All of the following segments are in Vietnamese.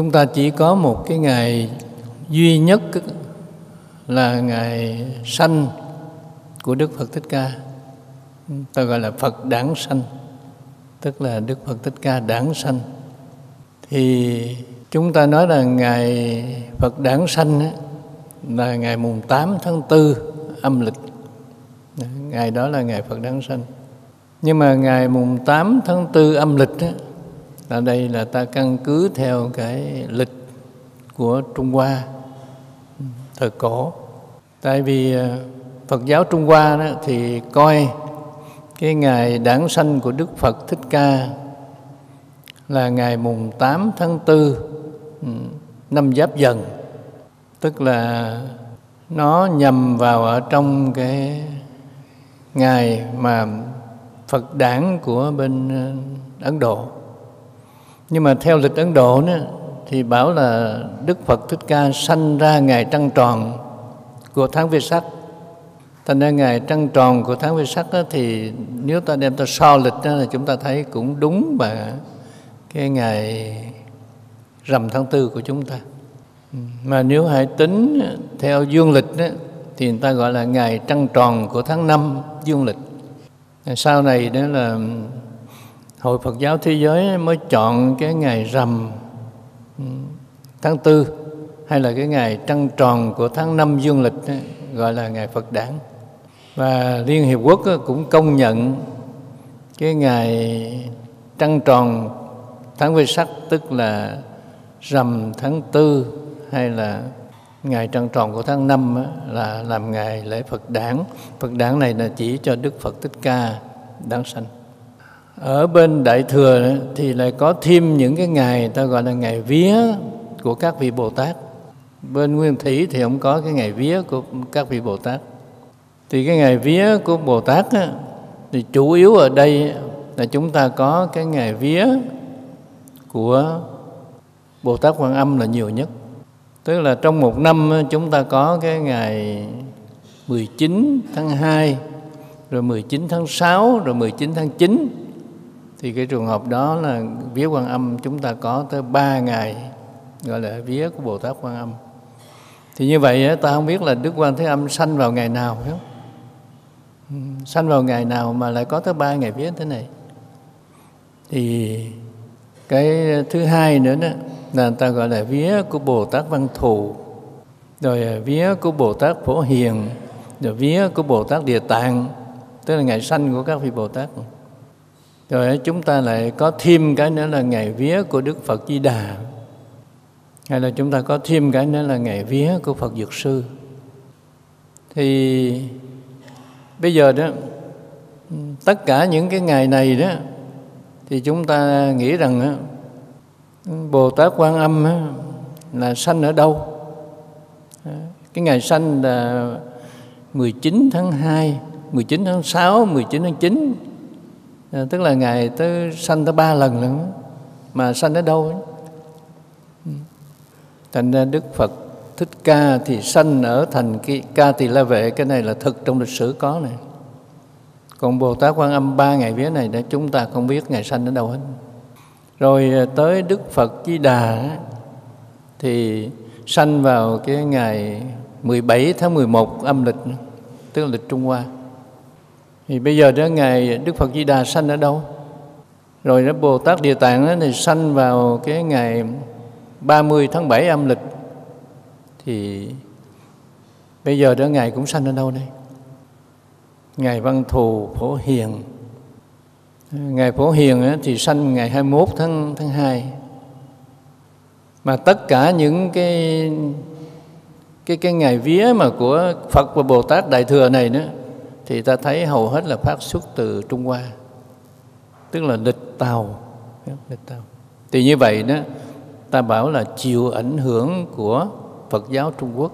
chúng ta chỉ có một cái ngày duy nhất là ngày sanh của Đức Phật Thích Ca. Ta gọi là Phật đản sanh, tức là Đức Phật Thích Ca đản sanh. Thì chúng ta nói là ngày Phật đản sanh là ngày mùng 8 tháng 4 âm lịch. Ngày đó là ngày Phật đản sanh. Nhưng mà ngày mùng 8 tháng 4 âm lịch ấy, ở đây là ta căn cứ theo cái lịch của Trung Hoa thời cổ. Tại vì ờ, Phật giáo Trung Hoa đó thì coi cái ngày đản sanh của Đức Phật Thích Ca là ngày mùng 8 tháng 4 ừ, năm Giáp Dần. Tức là nó nhằm vào ở trong cái ngày mà Phật đản của bên ờ, Ấn Độ. Nhưng mà theo lịch Ấn Độ đó, thì bảo là Đức Phật Thích Ca sanh ra ngày trăng tròn của tháng Vê Sắc. Thành ra ngày trăng tròn của tháng Vê Sắc đó, thì nếu ta đem ta so lịch đó, là chúng ta thấy cũng đúng và cái ngày rằm tháng tư của chúng ta. Ừ, mà nếu hãy tính theo dương lịch đó, thì người ta gọi là ngày trăng tròn của tháng năm dương lịch. Sau này đó là Hội Phật giáo Thế giới mới chọn cái ngày rằm ừ, tháng tư, hay là cái ngày trăng tròn của tháng năm dương lịch ừ, gọi là ngày Phật đản. Và Liên Hiệp Quốc ừ, cũng công nhận cái ngày trăng tròn tháng Vê Sắc, tức là rằm tháng tư, hay là ngày trăng tròn của tháng năm là làm ngày lễ Phật đản. Phật đản này là chỉ cho Đức Phật Thích Ca đáng sanh. Ở bên Đại Thừa thì lại có thêm những cái ngày ta gọi là ngày vía của các vị Bồ Tát. Bên Nguyên Thủy thì không có cái ngày vía của các vị Bồ Tát. Thì cái ngày vía của Bồ Tát á, thì chủ yếu ở đây là chúng ta có cái ngày vía của Bồ Tát Quan Âm là nhiều nhất. Tức là trong một năm chúng ta có cái ngày 19 tháng 2, rồi 19 tháng 6, rồi 19 tháng 9 thì cái trường hợp đó là vía quan âm chúng ta có tới ba ngày, gọi là vía của bồ tát quan âm. Thì như vậy ta không biết là đức quan thế âm sanh vào ngày nào, phải không? Ừ, sanh vào ngày nào mà lại có tới ba ngày vía thế này? Thì cái thứ hai nữa đó, là người ta gọi là vía của bồ tát văn thù, rồi vía của bồ tát phổ hiền, rồi vía của bồ tát địa tạng, tức là ngày sanh của các vị bồ tát rồi chúng ta lại có thêm cái nữa là ngày vía của Đức Phật Di Đà. Hay là chúng ta có thêm cái nữa là ngày vía của Phật Dược Sư. Thì bây giờ đó tất cả những cái ngày này đó thì chúng ta nghĩ rằng đó, Bồ Tát Quan Âm đó, là sanh ở đâu? Cái ngày sanh là 19 tháng 2 19 tháng 6 19 tháng 9 à, tức là ngài tới sanh tới ba lần nữa mà sanh ở đâu ấy. Ừ. Thành ra đức phật thích ca thì sanh ở thành cái ca tỳ la vệ. Cái này là thực trong lịch sử có này. Còn bồ tát quan âm ba ngày vía này để chúng ta không biết ngày sanh ở đâu hết. Rồi ờ, tới đức phật di đà thì sanh vào cái ngày 17 tháng 11 âm lịch tức là lịch Trung Hoa thì bây giờ đó ngày Đức Phật Di Đà sanh ở đâu? Rồi đó Bồ Tát Địa Tạng đó thì sanh vào cái ngày 30 tháng 7 âm lịch. Thì bây giờ đó ngài cũng sanh ở đâu đây? Ngài Văn Thù Phổ Hiền. Ngài Phổ Hiền thì sanh ngày 21 tháng tháng 2 mà tất cả những cái cái cái ngày vía mà của Phật và Bồ Tát Đại thừa này nữa thì ta thấy hầu hết là phát xuất từ Trung Hoa tức là lịch Tàu. Lịch Tàu. Thì như vậy đó ta bảo là chịu ảnh hưởng của Phật giáo Trung Quốc.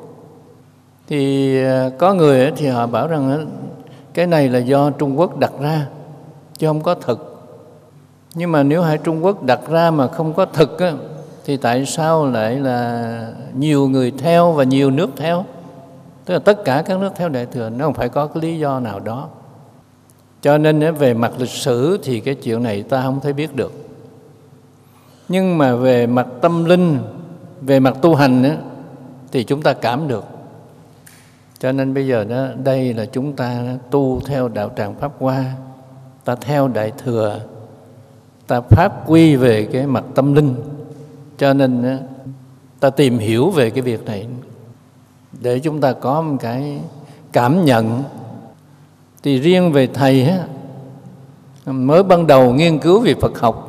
Thì à, có người thì họ bảo rằng cái này là do Trung Quốc đặt ra chứ không có thực nhưng mà nếu hai Trung Quốc đặt ra mà không có thực á, thì tại sao lại là nhiều người theo và nhiều nước theo? Tức là tất cả các nước theo đại thừa, nó không phải có cái lý do nào đó. Cho nên về mặt lịch sử thì cái chuyện này ta không thể biết được. Nhưng mà về mặt tâm linh, về mặt tu hành thì chúng ta cảm được. Cho nên bây giờ đó, đây là chúng ta tu theo đạo tràng pháp hoa, ta theo đại thừa, ta pháp quy về cái mặt tâm linh. Cho nên ta tìm hiểu về cái việc này để chúng ta có một cái cảm nhận. Thì riêng về thầy á, mới ban đầu nghiên cứu về Phật học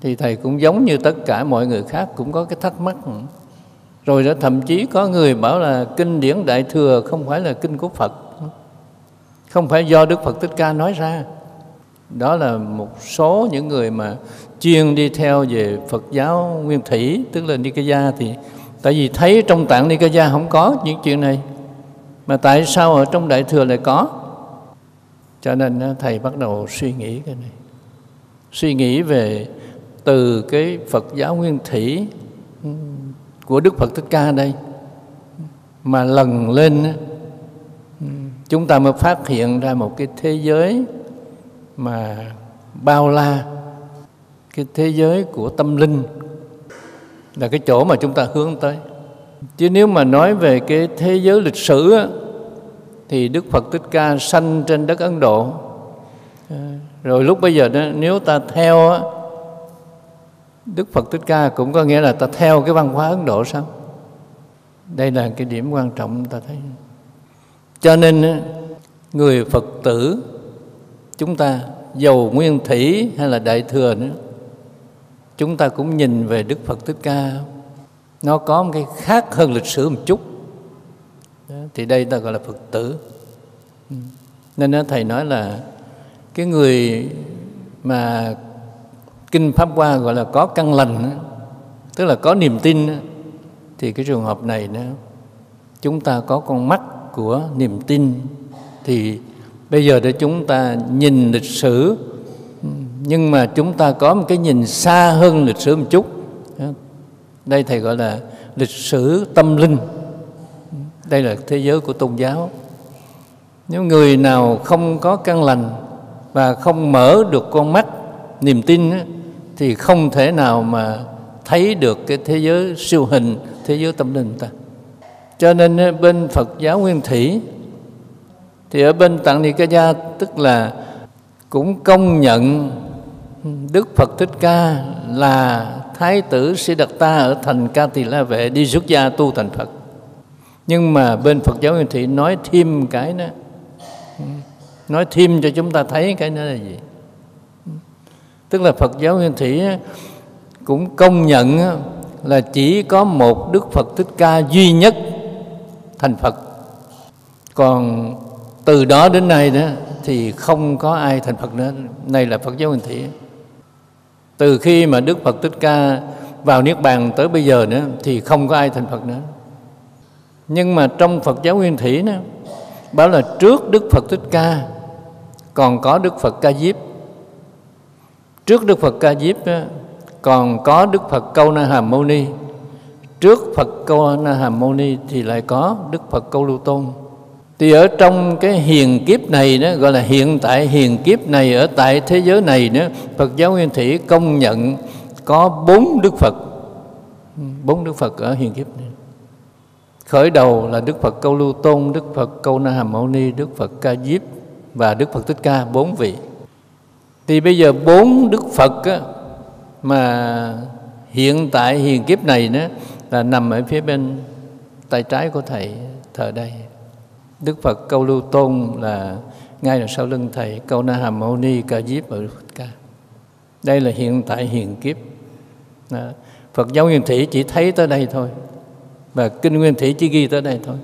thì thầy cũng giống như tất cả mọi người khác cũng có cái thắc mắc. Rồi đó thậm chí có người bảo là kinh điển đại thừa không phải là kinh của Phật. Không phải do Đức Phật Thích Ca nói ra. Đó là một số những người mà chuyên đi theo về Phật giáo Nguyên Thủy tức là Nikaya thì tại vì thấy trong tạng Nikaya không có những chuyện này, mà tại sao ở trong đại thừa lại có? Cho nên thầy bắt đầu suy nghĩ cái này. Suy nghĩ về từ cái Phật giáo Nguyên Thủy ừ, của Đức Phật Thích Ca đây, mà lần lên ừ, chúng ta mới phát hiện ra một cái thế giới mà bao la, cái thế giới của tâm linh là cái chỗ mà chúng ta hướng tới chứ nếu mà nói về cái thế giới lịch sử á, thì Đức Phật Thích Ca sanh trên đất Ấn Độ ờ, rồi lúc bây giờ đó, nếu ta theo á, Đức Phật Thích Ca cũng có nghĩa là ta theo cái văn hóa Ấn Độ sao? Đây là cái điểm quan trọng ta thấy. Cho nên người Phật tử chúng ta giàu nguyên thủy hay là đại thừa nữa chúng ta cũng nhìn về Đức Phật Thích Ca. Nó có một cái khác hơn lịch sử một chút. Thì đây ta gọi là Phật tử. Ừ. Nên thầy nói là cái người mà kinh pháp hoa gọi là có căn lành tức là có niềm tin thì cái trường hợp này nữa chúng ta có con mắt của niềm tin. Thì bây giờ để chúng ta nhìn lịch sử nhưng mà chúng ta có một cái nhìn xa hơn lịch sử một chút. Đây thầy gọi là lịch sử tâm linh. Đây là thế giới của tôn giáo. Nếu người nào không có căn lành và không mở được con mắt, niềm tin thì không thể nào mà thấy được cái thế giới siêu hình, thế giới tâm linh ta. Cho nên bên Phật giáo Nguyên Thủy, thì ở bên Tạng Nikaya tức là cũng công nhận Đức Phật Thích Ca là Thái tử Siddhartha ở thành Ca Tỳ La Vệ đi xuất gia tu thành Phật. Nhưng mà bên Phật giáo Nguyên Thủy nói thêm cái đó, nói thêm cho chúng ta thấy cái đó là gì? Tức là Phật giáo Nguyên Thủy cũng công nhận là chỉ có một Đức Phật Thích Ca duy nhất thành Phật. Còn từ đó đến nay đó thì không có ai thành Phật nữa. Này là Phật giáo Nguyên Thủy. Từ khi mà Đức Phật Thích Ca vào Niết Bàn tới bây giờ nữa thì không có ai thành Phật nữa. Nhưng mà trong Phật giáo Nguyên Thủy nữa, bảo là trước Đức Phật Thích Ca còn có Đức Phật Ca Diếp. Trước Đức Phật Ca Diếp đó, còn có Đức Phật Câu Na Hàm Mâu Ni. Trước Phật Câu Na Hàm Mâu Ni thì lại có Đức Phật Câu Lưu Tôn thì ở trong cái hiền kiếp này đó gọi là hiện tại hiền kiếp này ở tại thế giới này đó Phật giáo Nguyên Thủy công nhận có bốn Đức Phật. Bốn Đức Phật ở hiền kiếp này. Khởi đầu là Đức Phật Câu Lưu Tôn Đức Phật Câu Na Hàm Mâu Ni Đức Phật Ca Diếp và Đức Phật Thích Ca bốn vị. Thì bây giờ bốn Đức Phật á, mà hiện tại hiền kiếp này đó là nằm ở phía bên tay trái của thầy thờ đây. Đức Phật Câu Lưu Tôn là ngay là sau lưng Thầy Câu Na Hàm Mâu Ni Ca Diếp ở Phật Ca. Đây là hiện tại hiện kiếp. Đó. Phật giáo Nguyên Thủy chỉ thấy tới đây thôi và Kinh Nguyên Thủy chỉ ghi tới đây thôi.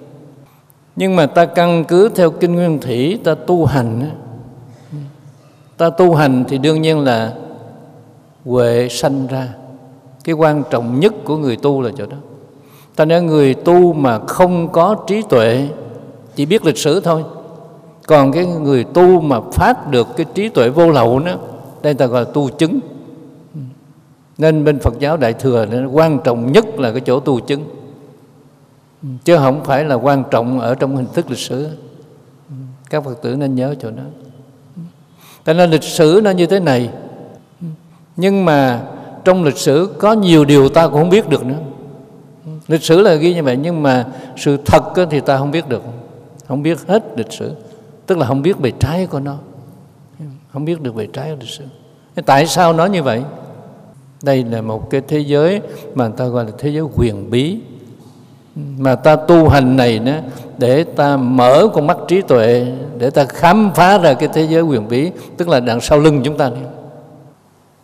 Nhưng mà ta căn cứ theo Kinh Nguyên Thủy, ta tu hành ta tu hành thì đương nhiên là huệ sanh ra cái quan trọng nhất của người tu là chỗ đó ta nói người tu mà không có trí tuệ chỉ biết lịch sử thôi. Còn cái người tu mà phát được cái trí tuệ vô lậu đó, đây ta gọi là tu chứng. Nên bên Phật giáo Đại thừa nên quan trọng nhất là cái chỗ tu chứng. Chứ không phải là quan trọng ở trong hình thức lịch sử. Các Phật tử nên nhớ chỗ đó. Tại nên lịch sử nó như thế này. Nhưng mà trong lịch sử có nhiều điều ta cũng không biết được nữa. Lịch sử là ghi như vậy, nhưng mà sự thật thì ta không biết được không biết hết lịch sử. Tức là không biết về trái của nó. Không biết được về trái của lịch sử. Tại sao nó như vậy? Đây là một cái thế giới mà ta gọi là thế giới quyền bí. Mà ta tu hành này nữa để ta mở con mắt trí tuệ, để ta khám phá ra cái thế giới quyền bí, tức là đằng sau lưng chúng ta này.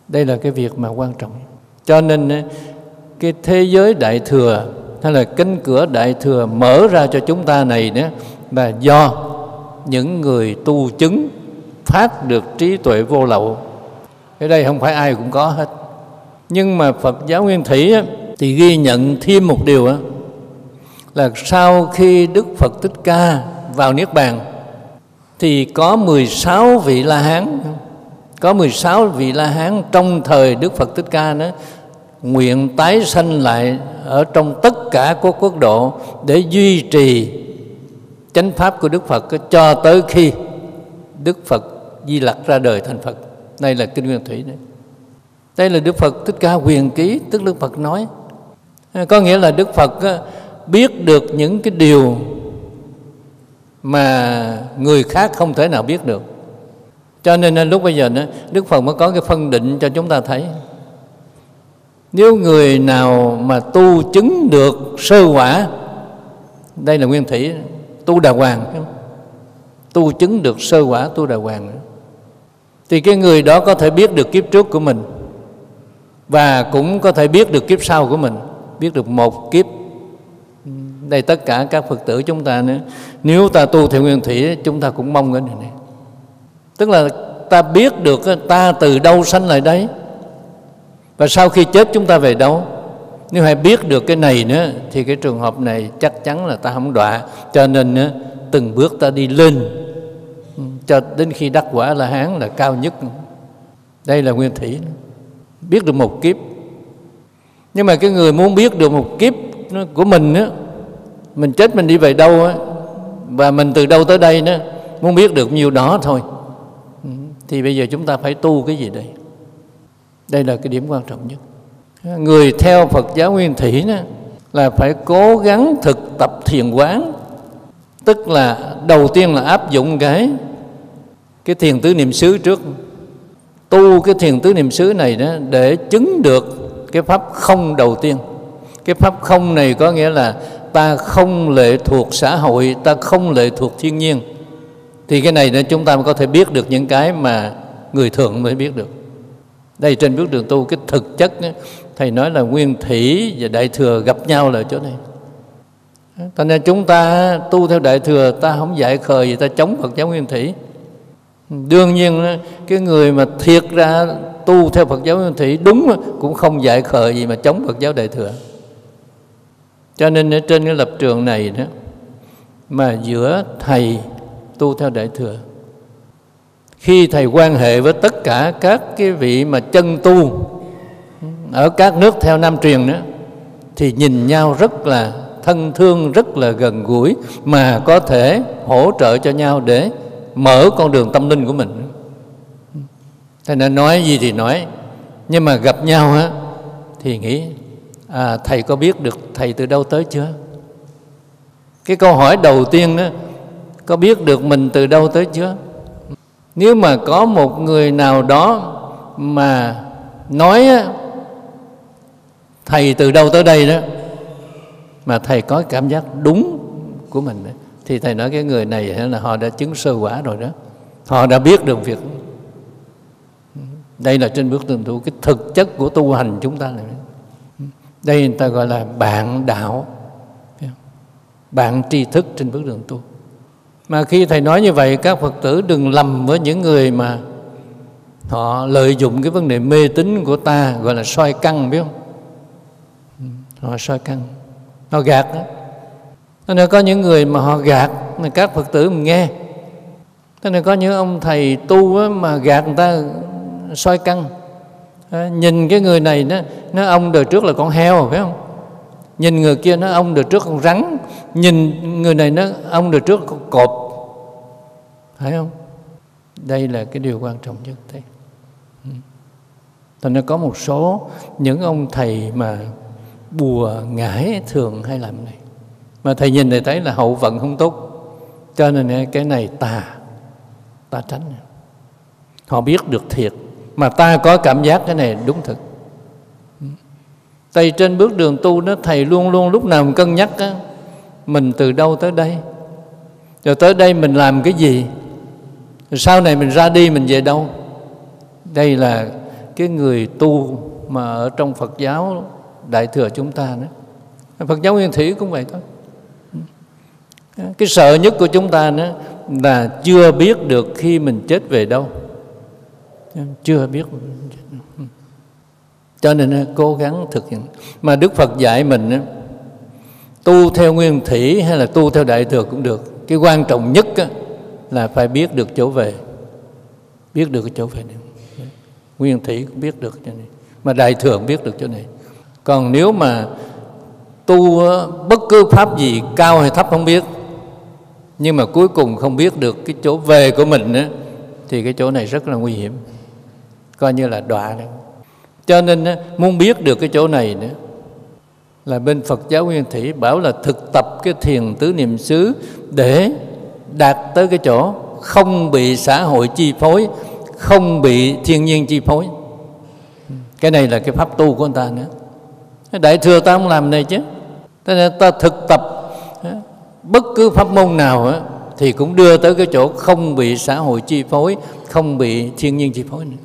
đây là cái việc mà quan trọng. Cho nên cái thế giới đại thừa, hay là cánh cửa đại thừa mở ra cho chúng ta này nữa là do những người tu chứng phát được trí tuệ vô lậu cái đây không phải ai cũng có hết. Nhưng mà Phật giáo Nguyên Thủy á, thì ghi nhận thêm một điều á, là sau khi Đức Phật Thích Ca vào Niết Bàn thì có 16 vị La Hán. Có 16 vị La Hán trong thời Đức Phật Thích Ca nữa, nguyện tái sanh lại ở trong tất cả các quốc độ để duy trì chánh pháp của Đức Phật cho tới khi Đức Phật Di Lặc ra đời thành Phật. Đây là kinh Nguyên Thủy đấy. Đây là Đức Phật Thích Ca quyền ký, tức Đức Phật nói. Có nghĩa là Đức Phật biết được những cái điều mà người khác không thể nào biết được. Cho nên lúc bây giờ Đức Phật mới có cái phân định cho chúng ta thấy. Nếu người nào mà tu chứng được sơ quả, đây là nguyên thủy, tu đà hoàng, tu chứng được sơ quả tu đà hoàng, thì cái người đó có thể biết được kiếp trước của mình. Và cũng có thể biết được kiếp sau của mình. Biết được một kiếp. Đây tất cả các phật tử chúng ta nữa. Nếu ta tu theo nguyên thủy chúng ta cũng mong cái này này tức là ta biết được ta từ đâu sanh lại đấy? Và sau khi chết chúng ta về đâu? Nếu ai biết được cái này nữa thì cái trường hợp này chắc chắn là ta không đọa. Cho nên nữa, từng bước ta đi lên. Ừ, cho đến khi đắc quả là hán là cao nhất. Đây là nguyên thủy. Biết được một kiếp. Nhưng mà cái người muốn biết được một kiếp của mình á mình chết mình đi về đâu á và mình từ đâu tới đây nữa muốn biết được nhiều đó thôi. Ừ, thì bây giờ chúng ta phải tu cái gì đây? Đây là cái điểm quan trọng nhất người theo phật giáo nguyên thủy đó, là phải cố gắng thực tập thiền quán. Tức là đầu tiên là áp dụng cái cái thiền tứ niệm xứ trước. Tu cái thiền tứ niệm xứ này đó để chứng được cái pháp không đầu tiên. Cái pháp không này có nghĩa là ta không lệ thuộc xã hội ta không lệ thuộc thiên nhiên. Thì cái này chúng ta mới có thể biết được những cái mà người thường mới biết được. Đây trên bước đường tu cái thực chất thầy nói là nguyên thủy và đại thừa gặp nhau là chỗ này. Cho nên chúng ta tu theo đại thừa, ta không dạy khờ gì, ta chống Phật giáo nguyên thủy. Đương nhiên cái người mà thiệt ra tu theo Phật giáo nguyên thủy, đúng cũng không dạy khờ gì mà chống Phật giáo đại thừa. Cho nên ở trên cái lập trường này đó, mà giữa thầy tu theo đại thừa, khi thầy quan hệ với tất cả các cái vị mà chân tu ở các nước theo nam truyền nữa thì nhìn nhau rất là thân thương rất là gần gũi mà có thể hỗ trợ cho nhau để mở con đường tâm linh của mình. Thầy nên nói gì thì nói nhưng mà gặp nhau á thì nghĩ à, thầy có biết được thầy từ đâu tới chưa? Cái câu hỏi đầu tiên đó có biết được mình từ đâu tới chưa? Nếu mà có một người nào đó mà nói á, thầy từ đâu tới đây đó mà thầy có cảm giác đúng của mình đó, thì thầy nói cái người này là họ đã chứng sơ quả rồi đó. Họ đã biết được việc. Đây là trên bước tương tu cái thực chất của tu hành chúng ta này. Đây người ta gọi là bạn đạo. Bạn tri thức trên bước đường tu. Mà khi thầy nói như vậy các phật tử đừng lầm với những người mà họ lợi dụng cái vấn đề mê tín của ta gọi là soi căng biết không? Họ soi căng. Họ gạt đó cho nên có những người mà họ gạt mà các phật tử mình nghe. Cho nên có những ông thầy tu mà gạt người ta soi căng. À, nhìn cái người này nó nó ông đời trước là con heo phải không? Nhìn người kia nó ông đời trước con rắn. Nhìn người này nó ông đời trước con cột, phải không? Đây là cái điều quan trọng nhất thế. Ừ. thành ra có một số những ông thầy mà bùa ngải thường hay làm này. Mà thầy nhìn thầy thấy là hậu vận không tốt. Cho nên cái này tà ta tránh. Họ biết được thiệt. Mà ta có cảm giác cái này đúng thực. Thầy trên bước đường tu đó Thầy luôn luôn lúc nào cân nhắc đó, Mình từ đâu tới đây? Rồi tới đây mình làm cái gì? Rồi sau này mình ra đi mình về đâu? Đây là cái người tu Mà ở trong Phật giáo Đại thừa chúng ta nữa, Phật giáo Nguyên Thủy cũng vậy thôi. Cái sợ nhất của chúng ta nữa Là chưa biết được khi mình chết về đâu. Chưa biết. Cho nên à, cố gắng thực hiện. Mà đức phật dạy mình tu theo nguyên thủy hay là tu theo đại thừa cũng được. Cái quan trọng nhất là phải biết được chỗ về. Biết được cái chỗ về nguyên thủy cũng biết được chỗ này. Mà đại thừa cũng biết được chỗ này còn nếu mà tu bất cứ pháp gì cao hay thấp không biết nhưng mà cuối cùng không biết được cái chỗ về của mình á, thì cái chỗ này rất là nguy hiểm coi như là đọa đấy cho nên muốn biết được cái chỗ này nữa là bên Phật giáo Nguyên Thủy bảo là thực tập cái thiền tứ niệm xứ để đạt tới cái chỗ không bị xã hội chi phối, không bị thiên nhiên chi phối. Cái này là cái pháp tu của người ta nữa. Đại thừa ta không làm này chứ. thế nên ta thực tập bất cứ pháp môn nào thì cũng đưa tới cái chỗ không bị xã hội chi phối, không bị thiên nhiên chi phối nữa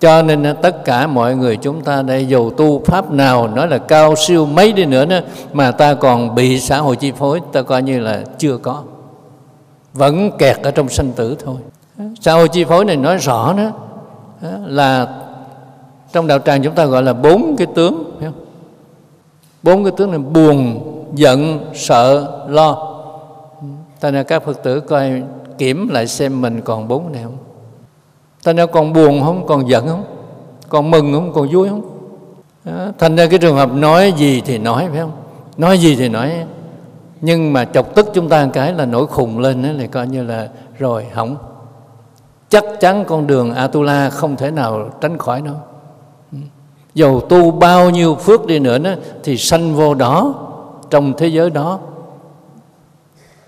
cho nên tất cả mọi người chúng ta đây dù tu pháp nào nói là cao siêu mấy đi nữa đó, mà ta còn bị xã hội chi phối ta coi như là chưa có vẫn kẹt ở trong sanh tử thôi xã hội chi phối này nói rõ đó là trong đạo tràng chúng ta gọi là bốn cái tướng phải không? Bốn cái tướng này buồn, giận, sợ, lo. Ta nên các phật tử coi kiểm lại xem mình còn bốn này không? Ta nên còn buồn không, còn giận không? Còn mừng không, còn vui không? Đó. thành ra cái trường hợp nói gì thì nói, phải không? Nói gì thì nói. Nhưng mà chọc tức chúng ta một cái là nổi khùng lên đó thì coi như là rồi hỏng. Chắc chắn con đường Atula không thể nào tránh khỏi nó dầu tu bao nhiêu phước đi nữa đó, thì sanh vô đó trong thế giới đó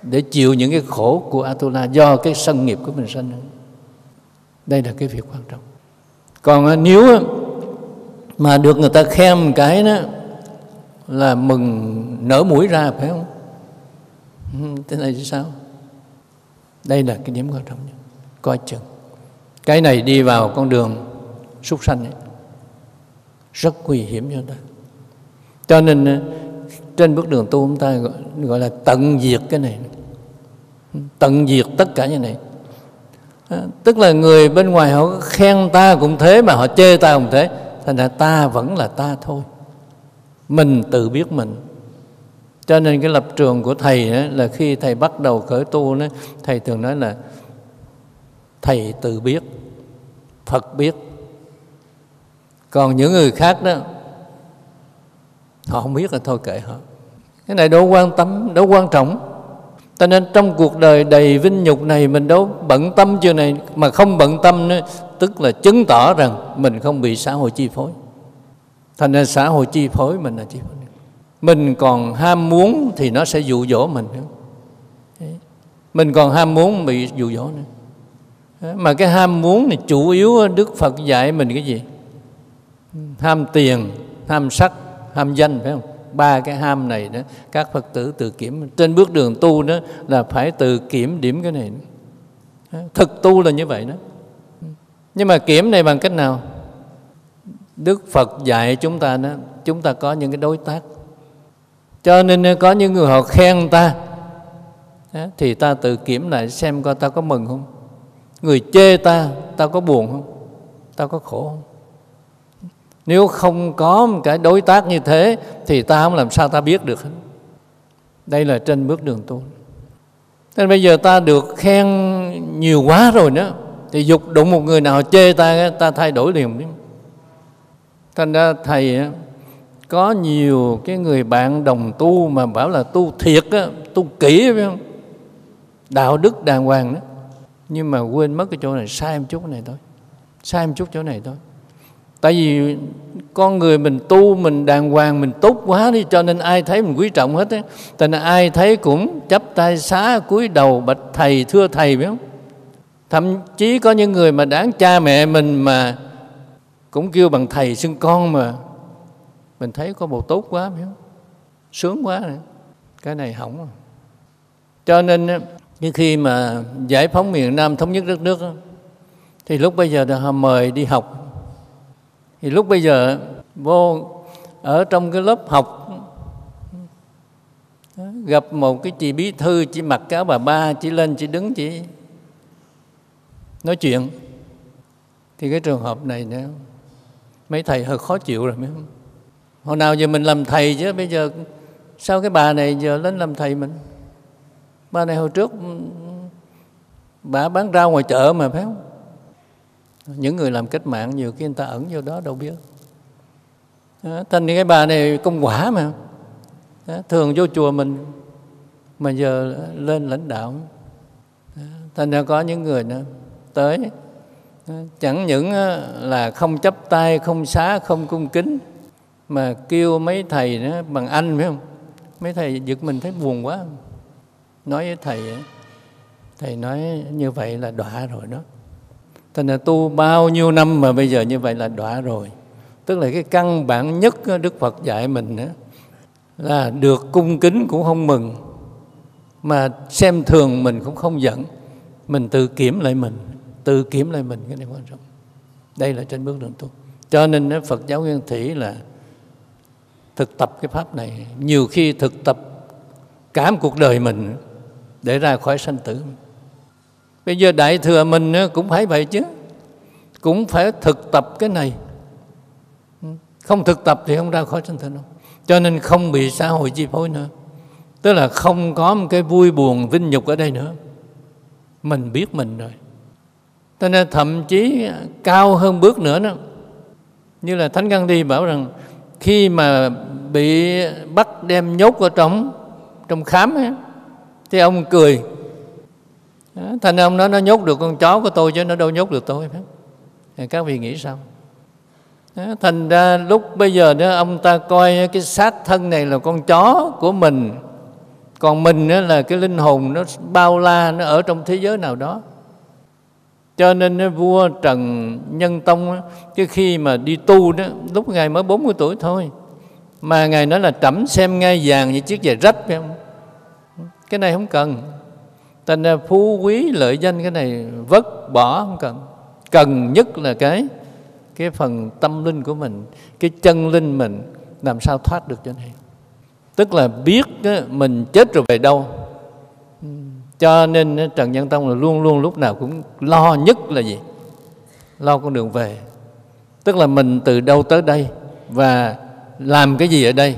để chịu những cái khổ của Atula do cái sân nghiệp của mình sanh đây là cái việc quan trọng. Còn à, nếu mà được người ta khen một cái đó là mừng nở mũi ra phải không? Ừ, thế này thì sao? Đây là cái điểm quan trọng nhất. Coi chừng. Cái này đi vào con đường súc sanh ấy, rất nguy hiểm cho ta. Cho nên ờ, trên bước đường tu chúng ta gọi, gọi là tận diệt cái này. Tận diệt tất cả như này. Ờ, tức là người bên ngoài họ khen ta cũng thế mà họ chê ta cũng thế thành ra ta vẫn là ta thôi. Mình tự biết mình. Cho nên cái lập trường của thầy đó, là khi thầy bắt đầu khởi tu đó, thầy thường nói là thầy tự biết phật biết còn những người khác đó họ không biết là thôi kệ họ cái này đâu quan tâm đâu quan trọng cho nên trong cuộc đời đầy vinh nhục này mình đâu bận tâm chuyện này mà không bận tâm nữa, tức là chứng tỏ rằng mình không bị xã hội chi phối. Thành ra xã hội chi phối mình là chi phối. Mình còn ham muốn thì nó sẽ dụ dỗ mình. nữa Mình còn ham muốn bị dụ dỗ nữa. Mà cái ham muốn này chủ yếu Đức Phật dạy mình cái gì? Ham tiền, ham sắc, ham danh phải không? ba cái ham này đó các phật tử tự kiểm. Trên bước đường tu đó là phải tự kiểm điểm cái này thực tu là như vậy đó. Nhưng mà kiểm này bằng cách nào? Đức phật dạy chúng ta đó chúng ta có những cái đối tác. Cho nên có những người họ khen ta thì ta tự kiểm lại xem coi ta có mừng không? Người chê ta ta có buồn không? Ta có khổ không? Nếu không có một cái đối tác như thế thì ta không làm sao ta biết được hết. Đây là trên bước đường tu. Nên bây giờ ta được khen nhiều quá rồi đó thì dục đụng một người nào chê ta ta thay đổi liền thành ra thầy có nhiều cái người bạn đồng tu mà bảo là tu thiệt á, tu kỹ phải không? Đạo đức đàng hoàng đó. Nhưng mà quên mất cái chỗ này sai một chút này thôi. Sai một chút chỗ này thôi tại vì con người mình tu, mình đàng hoàng, mình tốt quá đi, cho nên ai thấy mình quý trọng hết á. Thành ra ai thấy cũng chắp tay xá cúi đầu, bạch thầy, thưa thầy, biết không? Thậm chí có những người mà đáng cha mẹ mình mà cũng kêu bằng thầy xưng con mà mình thấy có bộ tốt quá, biết không? Sướng quá này. cái này hỏng rồi. Cho nên như khi mà giải phóng miền Nam thống nhất đất nước thì lúc bây giờ họ mời đi học thì lúc bây giờ, vô, ở trong cái lớp học gặp một cái chị bí thư chỉ mặc cáo bà ba chỉ lên chỉ đứng chỉ nói chuyện. Thì cái trường hợp này nữa mấy thầy hơi khó chịu rồi, mấy không hồi nào giờ mình làm thầy chứ, bây giờ sao cái bà này giờ lên làm thầy mình? Bà này hồi trước, bà bán rau ngoài chợ mà, phải không? Những người làm cách mạng nhiều khi người ta ẩn vô đó đâu biết. Đó, thành cái bà này công quả mà. Đó, thường vô chùa mình mà giờ lên lãnh đạo. Đó, thành ra có những người nữa tới đó, chẳng những là không chấp tay không xá không cung kính mà kêu mấy thầy đó bằng anh phải không? Mấy thầy giật mình thấy buồn quá. Nói với thầy thầy nói như vậy là đọa rồi đó thành là tu bao nhiêu năm mà bây giờ như vậy là đọa rồi. Tức là cái căn bản nhất đức phật dạy mình đó, là được cung kính cũng không mừng. Mà xem thường mình cũng không giận. Mình tự kiểm lại mình tự kiểm lại mình cái này quan trọng. Đây là trên bước đường tu. Cho nên phật giáo nguyên thủy là thực tập cái pháp này. Nhiều khi thực tập cả một cuộc đời mình để ra khỏi sanh tử bây giờ đại thừa mình ờ, cũng phải vậy chứ. Cũng phải thực tập cái này. Ừ, không thực tập thì không ra khỏi sanh tử đâu. Cho nên không bị xã hội chi phối nữa. Tức là không có một cái vui buồn vinh nhục ở đây nữa. Mình biết mình rồi. Cho nên thậm chí ờ, cao hơn bước nữa đó. Như là thánh gandhi bảo rằng khi mà bị bắt đem nhốt ở trong trong khám ấy, thì ông cười thành ông nói, nó nhốt được con chó của tôi chứ nó đâu nhốt được tôi các vị nghĩ sao? Thành ra lúc bây giờ đó, ông ta coi cái xác thân này là con chó của mình. Còn mình đó là cái linh hồn nó bao la, nó ở trong thế giới nào đó. Cho nên vua Trần Nhân Tông cái khi mà đi tu đó, lúc ngài mới 40 tuổi thôi, mà ngài nói là trẫm xem ngai vàng như chiếc giày rách phải không? Cái này không cần thành ra à, phú quý lợi danh cái này vất bỏ không cần. Cần nhất là cái cái phần tâm linh của mình, cái chân linh mình làm sao thoát được cho này. Tức là biết mình chết rồi về đâu. Cho nên Trần Nhân Tông là luôn luôn lúc nào cũng lo nhất là gì? Lo con đường về. Tức là mình từ đâu tới đây và làm cái gì ở đây?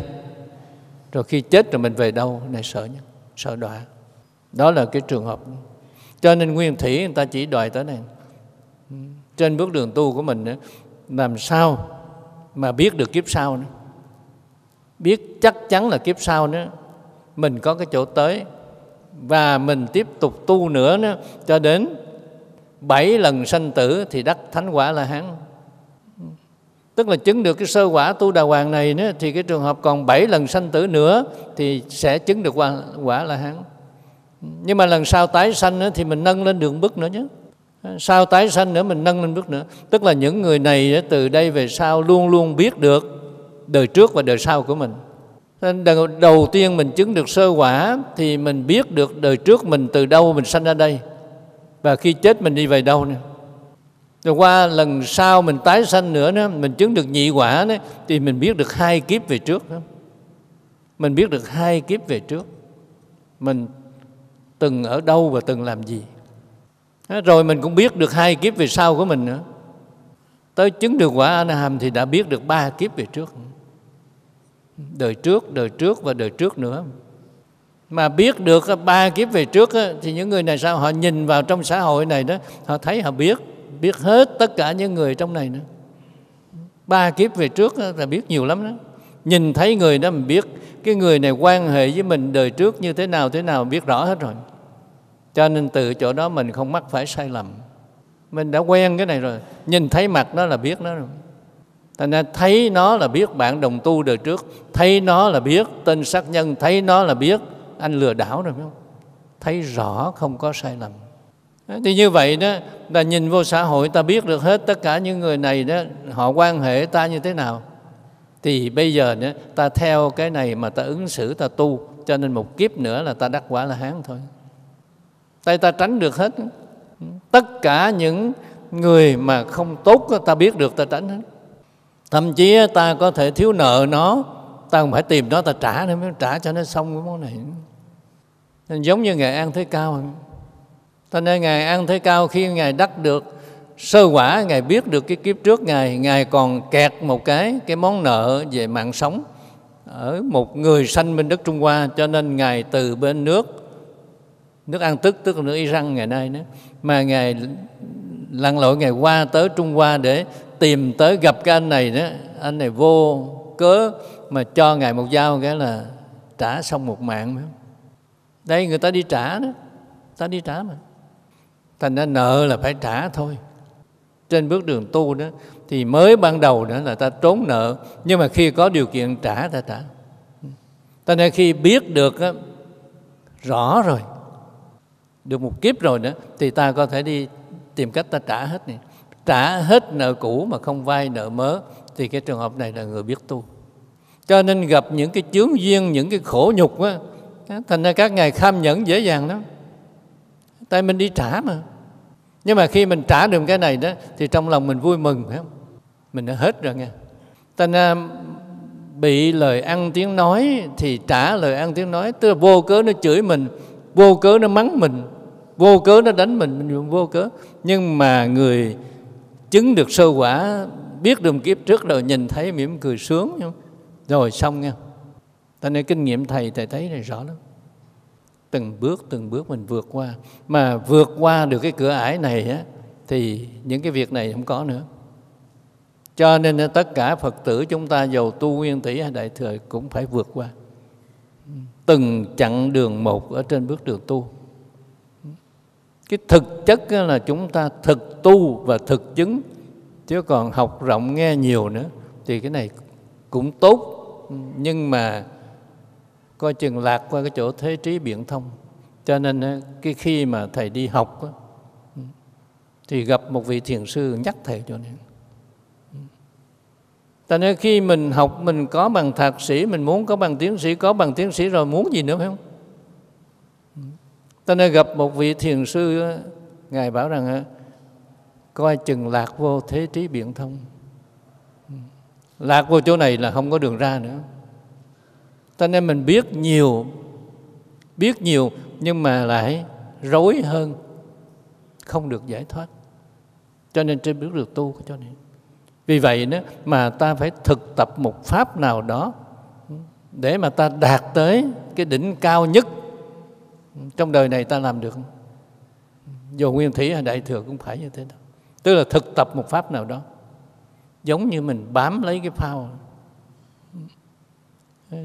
Rồi khi chết rồi mình về đâu? Này sợ nhất sợ đọa đó là cái trường hợp. Cho nên nguyên thủy người ta chỉ đòi tới này. Trên bước đường tu của mình làm sao mà biết được kiếp sau nữa? Biết chắc chắn là kiếp sau nữa. Mình có cái chỗ tới và mình tiếp tục tu nữa nữa cho đến bảy lần sanh tử thì đắc thánh quả là hắn tức là chứng được cái sơ quả tu đà hoàng này nữa thì cái trường hợp còn bảy lần sanh tử nữa thì sẽ chứng được quả, quả là hắn nhưng mà lần sau tái sanh nữa thì mình nâng lên đường bước nữa nhé. Sau tái sanh nữa mình nâng lên bước nữa. Tức là những người này từ đây về sau luôn luôn biết được đời trước và đời sau của mình. Nên đầu, đầu tiên mình chứng được sơ quả thì mình biết được đời trước mình từ đâu mình sanh ra đây. Và khi chết mình đi về đâu nữa rồi qua lần sau mình tái sanh nữa đó, mình chứng được nhị quả đó, thì mình biết được hai kiếp về trước đó. mình biết được hai kiếp về trước. Mình từng ở đâu và từng làm gì. Rồi mình cũng biết được hai kiếp về sau của mình nữa. Tới chứng được quả a hàm thì đã biết được ba kiếp về trước. Đời trước đời trước và đời trước nữa. Mà biết được ba kiếp về trước thì những người này sao? Họ nhìn vào trong xã hội này đó, họ thấy họ biết biết hết tất cả những người trong này nữa. Ba kiếp về trước là biết nhiều lắm đó nhìn thấy người đó mình biết, cái người này quan hệ với mình đời trước như thế nào thế nào biết rõ hết rồi. Cho nên từ chỗ đó mình không mắc phải sai lầm. Mình đã quen cái này rồi, nhìn thấy mặt nó là biết nó rồi. Thành ra thấy nó là biết bạn đồng tu đời trước, thấy nó là biết tên sát nhân, thấy nó là biết anh lừa đảo rồi, phải không? Thấy rõ không có sai lầm. Thì như vậy đó là nhìn vô xã hội ta biết được hết tất cả những người này đó, họ quan hệ ta như thế nào thì bây giờ nữa ta theo cái này mà ta ứng xử, ta tu, cho nên một kiếp nữa là ta đắc quả là hán thôi. Tay ta tránh được hết. Tất cả những người mà không tốt ta biết được ta tránh hết. Thậm chí ta có thể thiếu nợ nó, ta không phải tìm nó, ta trả nữa mới trả cho nó xong cái món này. Nên giống như ngài an thế cao. Cho nên ngài an thế cao khi ngài đắc được sơ quả, ngài biết được cái kiếp trước ngài ngài còn kẹt một cái cái món nợ về mạng sống ở một người sanh bên đất Trung Hoa. Cho nên ngài từ bên nước nước An Tức tức là nước Iran ngày nay nữa mà ngài lặn lội ngài qua tới Trung Hoa để tìm tới gặp cái anh này đó. Anh này vô cớ mà cho ngài một dao, cái là trả xong một mạng đây, người ta đi trả đó, ta đi trả mà. Thành ra nợ là phải trả thôi trên bước đường tu đó thì mới ban đầu đó là ta trốn nợ nhưng mà khi có điều kiện trả ta trả. Ta nên khi biết được đó, rõ rồi được một kiếp rồi nữa thì ta có thể đi tìm cách ta trả hết này. Trả hết nợ cũ mà không vay nợ mới thì cái trường hợp này là người biết tu. Cho nên gặp những cái chướng duyên những cái khổ nhục á thành ra các ngài kham nhẫn dễ dàng lắm. Tại mình đi trả mà nhưng mà khi mình trả được cái này đó, thì trong lòng mình vui mừng, phải không? Mình đã hết rồi nghe. Thành ra bị lời ăn tiếng nói, thì trả lời ăn tiếng nói, tức là vô cớ nó chửi mình, vô cớ nó mắng mình, vô cớ nó đánh mình mình vô cớ. Nhưng mà người chứng được sơ quả, biết được kiếp trước rồi, nhìn thấy mỉm cười sướng không? rồi xong nha ta nên kinh nghiệm thầy thầy thấy này rõ lắm từng bước từng bước mình vượt qua. Mà vượt qua được cái cửa ải này á, thì những cái việc này không có nữa. Cho nên tất cả phật tử chúng ta giàu tu nguyên thủy hay đại thừa cũng phải vượt qua. Từng chặng đường một ở trên bước đường tu. Cái thực chất là chúng ta thực tu và thực chứng. Chứ còn học rộng nghe nhiều nữa thì cái này cũng tốt. Nhưng mà coi chừng lạc qua cái chỗ thế trí biển thông. Cho nên cái khi mà thầy đi học thì gặp một vị thiền sư nhắc thầy cho nên Tại nên khi mình học, mình có bằng thạc sĩ, Mình muốn có bằng tiến sĩ, Có bằng tiến sĩ rồi muốn gì nữa phải không? Ta nên gặp một vị thiền sư Ngài bảo rằng Coi chừng lạc vô thế trí biện thông. Lạc vô chỗ này là không có đường ra nữa cho nên mình biết nhiều biết nhiều nhưng mà lại rối hơn, không được giải thoát. Cho nên trên biết được tu cho nên vì vậy đó mà ta phải thực tập một pháp nào đó để mà ta đạt tới cái đỉnh cao nhất trong đời này ta làm được. Dù nguyên thủy hay đại thừa cũng phải như thế đó. Tức là thực tập một pháp nào đó. Giống như mình bám lấy cái phao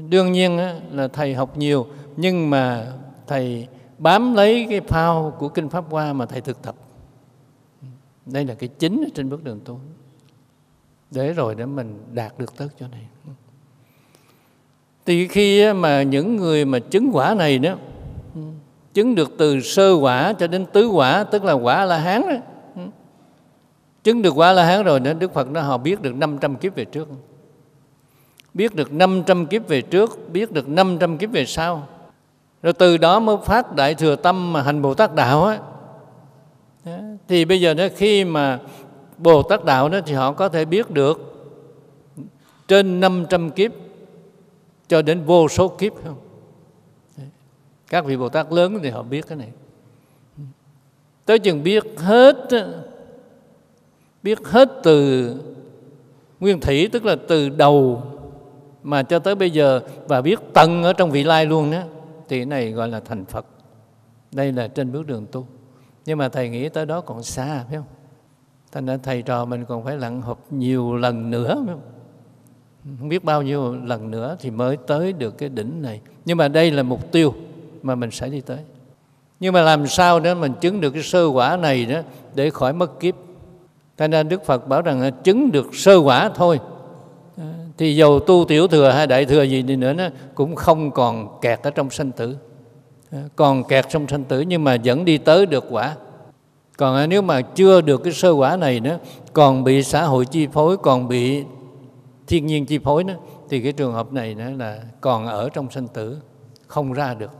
đương nhiên là thầy học nhiều, nhưng mà thầy bám lấy cái phao của kinh pháp hoa mà thầy thực tập. Đây là cái chính trên bước đường tu. Để rồi để mình đạt được tất cho này. Thì khi mà những người mà chứng quả này đó, chứng được từ sơ quả cho đến tứ quả, tức là quả la hán đó, chứng được quả la hán rồi đó, đức phật nó họ biết được 500 kiếp về trước biết được 500 kiếp về trước, biết được 500 kiếp về sau. Rồi từ đó mới phát đại thừa tâm mà hành Bồ Tát đạo á. Thì bây giờ đó khi mà Bồ Tát đạo đó thì họ có thể biết được trên 500 kiếp cho đến vô số kiếp không? Các vị Bồ Tát lớn thì họ biết cái này. Tới chừng biết hết biết hết từ nguyên thủy tức là từ đầu mà cho tới bây giờ, và biết tận ở trong vị lai luôn đó, thì cái này gọi là thành Phật. Đây là trên bước đường tu. Nhưng mà thầy nghĩ tới đó còn xa, phải không? Thành ra thầy trò mình còn phải lặn học nhiều lần nữa, phải không? Không biết bao nhiêu lần nữa thì mới tới được cái đỉnh này. Nhưng mà đây là mục tiêu mà mình sẽ đi tới. Nhưng mà làm sao để mình chứng được cái sơ quả này đó để khỏi mất kiếp. Thành ra Đức Phật bảo rằng là chứng được sơ quả thôi thì dầu tu tiểu thừa hay đại thừa gì đi nữa nó cũng không còn kẹt ở trong sanh tử. Ờ, còn kẹt trong sanh tử nhưng mà vẫn đi tới được quả. Còn à, nếu mà chưa được cái sơ quả này nữa, còn bị xã hội chi phối, còn bị thiên nhiên chi phối nữa, thì cái trường hợp này nữa là còn ở trong sanh tử, không ra được.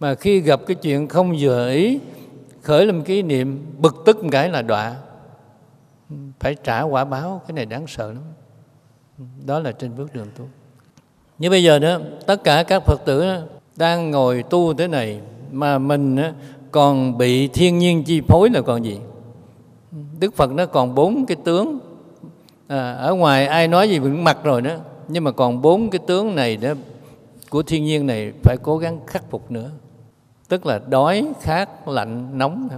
Mà khi gặp cái chuyện không vừa ý, khởi lên kỷ niệm, bực tức một cái là đọa. Phải trả quả báo, cái này đáng sợ lắm đó là trên bước đường tu. Như bây giờ đó tất cả các phật tử đang ngồi tu thế này mà mình còn bị thiên nhiên chi phối là còn gì? Đức phật nó còn bốn cái tướng. À, ở ngoài ai nói gì cũng mặc rồi đó nhưng mà còn bốn cái tướng này đó của thiên nhiên này phải cố gắng khắc phục nữa. Tức là đói khát lạnh nóng.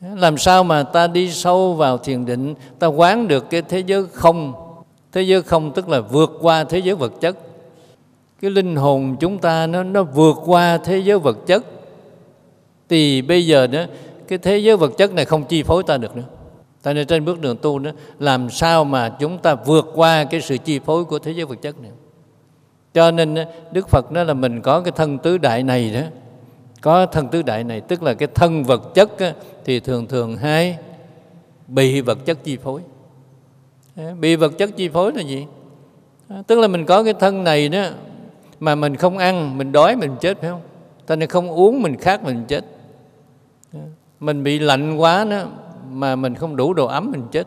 Làm sao mà ta đi sâu vào thiền định ta quán được cái thế giới không? Thế giới không tức là vượt qua thế giới vật chất. Cái linh hồn chúng ta nó nó vượt qua thế giới vật chất. Thì bây giờ đó, cái thế giới vật chất này không chi phối ta được nữa. Tại nên trên bước đường tu đó, làm sao mà chúng ta vượt qua cái sự chi phối của thế giới vật chất này? Cho nên đức phật nói là mình có cái thân tứ đại này đó. Có thân tứ đại này, tức là cái thân vật chất thì thường thường hay bị vật chất chi phối. Ờ, bị vật chất chi phối là gì? Ờ, tức là mình có cái thân này đó mà mình không ăn, mình đói, mình chết, phải không? Ta nên không uống, mình khát, mình chết. Ờ, mình bị lạnh quá đó mà mình không đủ đồ ấm, mình chết.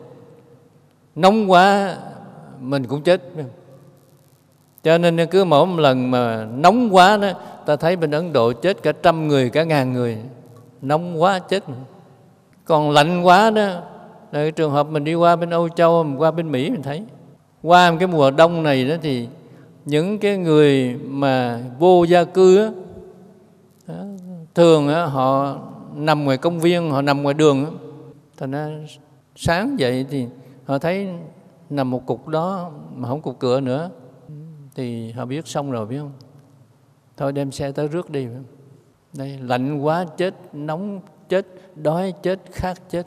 Nóng quá, mình cũng chết cho nên cứ mỗi một lần mà nóng quá đó, ta thấy bên ấn độ chết cả trăm người, cả ngàn người. Nóng quá, chết còn lạnh quá đó là cái trường hợp mình đi qua bên âu châu mình qua bên mỹ mình thấy. Qua cái mùa đông này đó thì những cái người mà vô gia cư đó, thường đó, họ nằm ngoài công viên họ nằm ngoài đường đó. thành ra sáng dậy thì họ thấy nằm một cục đó mà không cục cửa nữa. Thì họ biết xong rồi biết không? Thôi đem xe tới rước đi đây lạnh quá chết nóng chết đói chết khát chết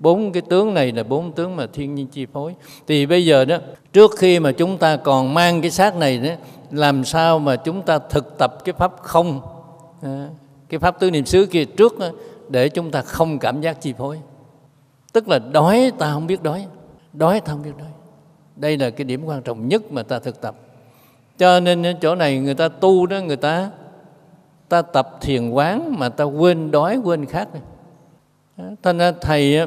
bốn cái tướng này là bốn tướng mà thiên nhiên chi phối. Thì bây giờ đó trước khi mà chúng ta còn mang cái xác này đó làm sao mà chúng ta thực tập cái pháp không? Ờ, cái pháp tứ niệm xứ kia trước đó, để chúng ta không cảm giác chi phối. Tức là đói ta không biết đói đói ta không biết đói. Đây là cái điểm quan trọng nhất mà ta thực tập. Cho nên chỗ này người ta tu đó người ta ta tập thiền quán mà ta quên đói quên khát. Ờ, thành ra thầy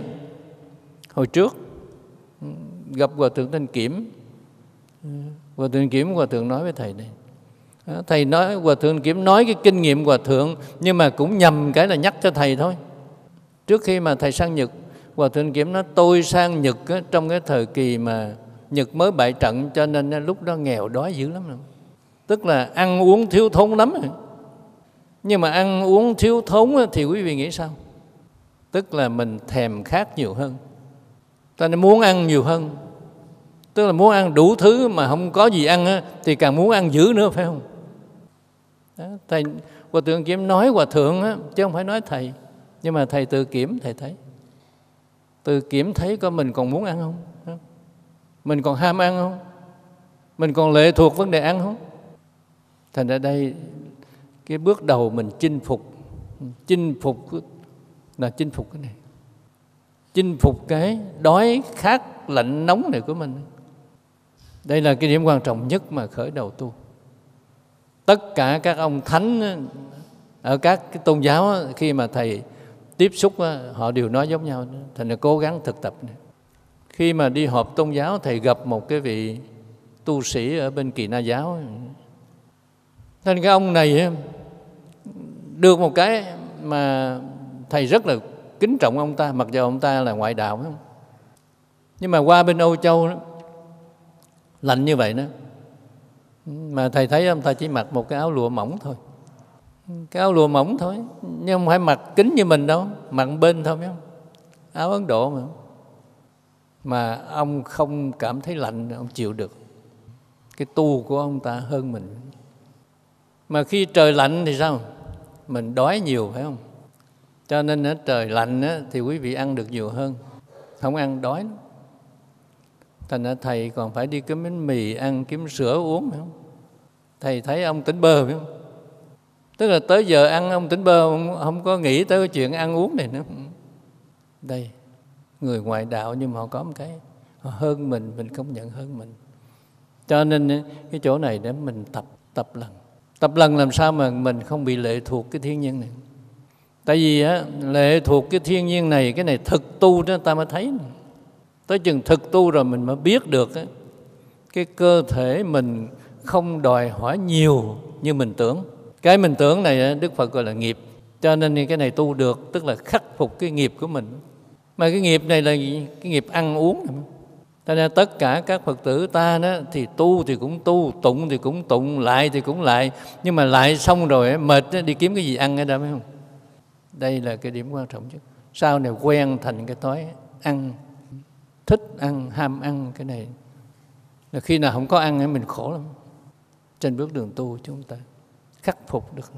trước, gặp hòa thượng thanh kiểm. Hòa thượng kiểm, hòa thượng nói với thầy này. Ờ, thầy nói, hòa thượng kiểm nói cái kinh nghiệm hòa thượng, nhưng mà cũng nhầm cái là nhắc cho thầy thôi. Trước khi mà thầy sang nhật, hòa thượng kiểm nói, tôi sang nhật trong cái thời kỳ mà nhật mới bại trận, cho nên lúc đó nghèo đói dữ lắm tức là ăn uống thiếu thốn lắm nhưng mà ăn uống thiếu thốn thì quý vị nghĩ sao? Tức là mình thèm khát nhiều hơn ta nên muốn ăn nhiều hơn. Tức là muốn ăn đủ thứ mà không có gì ăn á, thì càng muốn ăn dữ nữa phải không? Đó, thầy hòa thượng kiểm nói hòa thượng á, chứ không phải nói thầy. Nhưng mà thầy tự kiểm thầy thấy. Tự kiểm thấy có mình còn muốn ăn không? Mình còn ham ăn không? Mình còn lệ thuộc vấn đề ăn không? Thành ra đây cái bước đầu mình chinh phục. Chinh phục là chinh phục cái này chinh phục cái đói khát lạnh nóng này của mình. Đây là cái điểm quan trọng nhất mà khởi đầu tu. Tất cả các ông thánh ở các cái tôn giáo khi mà thầy tiếp xúc họ đều nói giống nhau. Thành là cố gắng thực tập khi mà đi họp tôn giáo, thầy gặp một cái vị tu sĩ ở bên kỳ na giáo. Nên cái ông này được một cái mà thầy rất là kính trọng ông ta mặc dù ông ta là ngoại đạo không? Nhưng mà qua bên Âu Châu đó, lạnh như vậy đó mà thầy thấy ông ta chỉ mặc một cái áo lụa mỏng thôi. Cái áo lụa mỏng thôi nhưng không phải mặc kính như mình đâu mặc bên thôi không? Áo Ấn Độ mà. Mà ông không cảm thấy lạnh ông chịu được. Cái tu của ông ta hơn mình. Mà khi trời lạnh thì sao? Mình đói nhiều phải không? Cho nên ở trời lạnh thì quý vị ăn được nhiều hơn. Không ăn đói thành ra thầy còn phải đi kiếm bánh mì, ăn kiếm sữa uống, phải không? Thầy thấy ông tỉnh bơ, phải không? Tức là tới giờ ăn, ông tỉnh bơ, ông không có nghĩ tới cái chuyện ăn uống này nữa. Đây, người ngoại đạo nhưng mà họ có một cái, họ hơn mình mình công nhận hơn mình. Cho nên cái chỗ này để mình tập tập lần. Tập lần làm sao mà mình không bị lệ thuộc cái thiên nhiên này tại vì á, lệ thuộc cái thiên nhiên này cái này thực tu đó ta mới thấy. Tới chừng thực tu rồi mình mới biết được á, cái cơ thể mình không đòi hỏi nhiều như mình tưởng. Cái mình tưởng này đức phật gọi là nghiệp. Cho nên cái này tu được tức là khắc phục cái nghiệp của mình. Mà cái nghiệp này là cái nghiệp ăn uống. Cho nên tất cả các phật tử ta đó thì tu thì cũng tu tụng thì cũng tụng lại thì cũng lại. Nhưng mà lại xong rồi mệt đi kiếm cái gì ăn ở đó phải không? Đây là cái điểm quan trọng nhất. sau này quen thành cái thói ăn thích ăn ham ăn cái này là khi nào không có ăn thì mình khổ lắm. Trên bước đường tu chúng ta khắc phục được.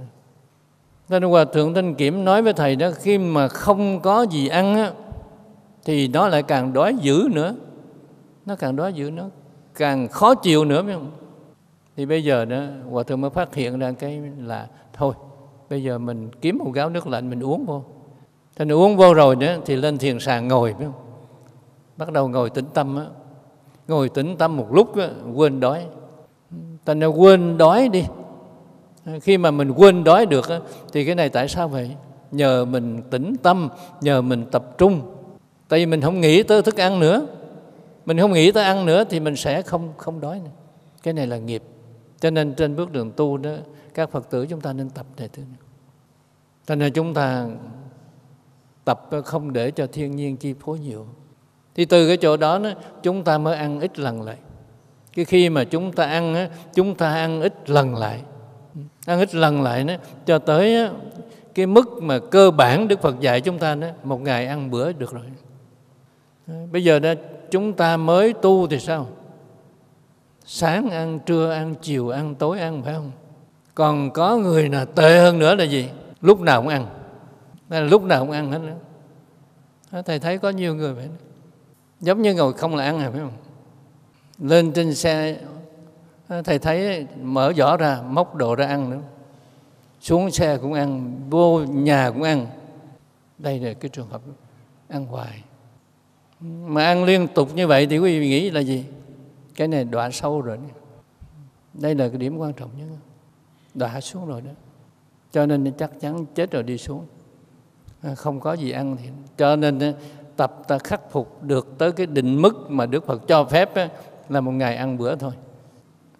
Nên hòa thượng thanh kiểm nói với thầy đó khi mà không có gì ăn á, thì nó lại càng đói dữ nữa. Nó càng đói dữ nó càng khó chịu nữa phải không? Thì bây giờ đó hòa thượng mới phát hiện ra cái là thôi bây giờ mình kiếm một gáo nước lạnh mình uống vô. Thành uống vô rồi nữa thì lên thiền sàng ngồi phải không? Bắt đầu ngồi tĩnh tâm á. Ngồi tĩnh tâm một lúc á, quên đói. Thành ra quên đói đi. Khi mà mình quên đói được á, thì cái này tại sao vậy? Nhờ mình tĩnh tâm nhờ mình tập trung. Tại vì mình không nghĩ tới thức ăn nữa. Mình không nghĩ tới ăn nữa thì mình sẽ không không đói nữa. Cái này là nghiệp. Cho nên trên bước đường tu đó các phật tử chúng ta nên tập này thứ này. Cho nên chúng ta tập không để cho thiên nhiên chi phối nhiều. Thì từ cái chỗ đó, chúng ta mới ăn ít lần lại. Cái khi mà chúng ta ăn chúng ta ăn ít lần lại. Ăn ít lần lại đó, cho tới cái mức mà cơ bản Đức Phật dạy chúng ta đó, một ngày ăn bữa được rồi. Bây giờ đó chúng ta mới tu thì sao? Sáng ăn trưa ăn chiều ăn tối ăn phải không? Còn có người nào tệ hơn nữa là gì? Lúc nào cũng ăn. Là lúc nào cũng ăn hết nữa thầy thấy có nhiều người vậy giống như ngồi không là ăn rồi phải không? Lên trên xe thầy thấy mở giỏ ra, móc đồ ra ăn nữa. Xuống xe cũng ăn, vô nhà cũng ăn. Đây là cái trường hợp ăn hoài. Mà ăn liên tục như vậy thì quý vị nghĩ là gì? Cái này đọa sâu rồi đây là cái điểm quan trọng nhất đọa xuống rồi đó. Cho nên chắc chắn chết rồi đi xuống. À, không có gì ăn thì cho nên à, tập ta khắc phục được tới cái định mức mà Đức Phật cho phép là một ngày ăn bữa thôi.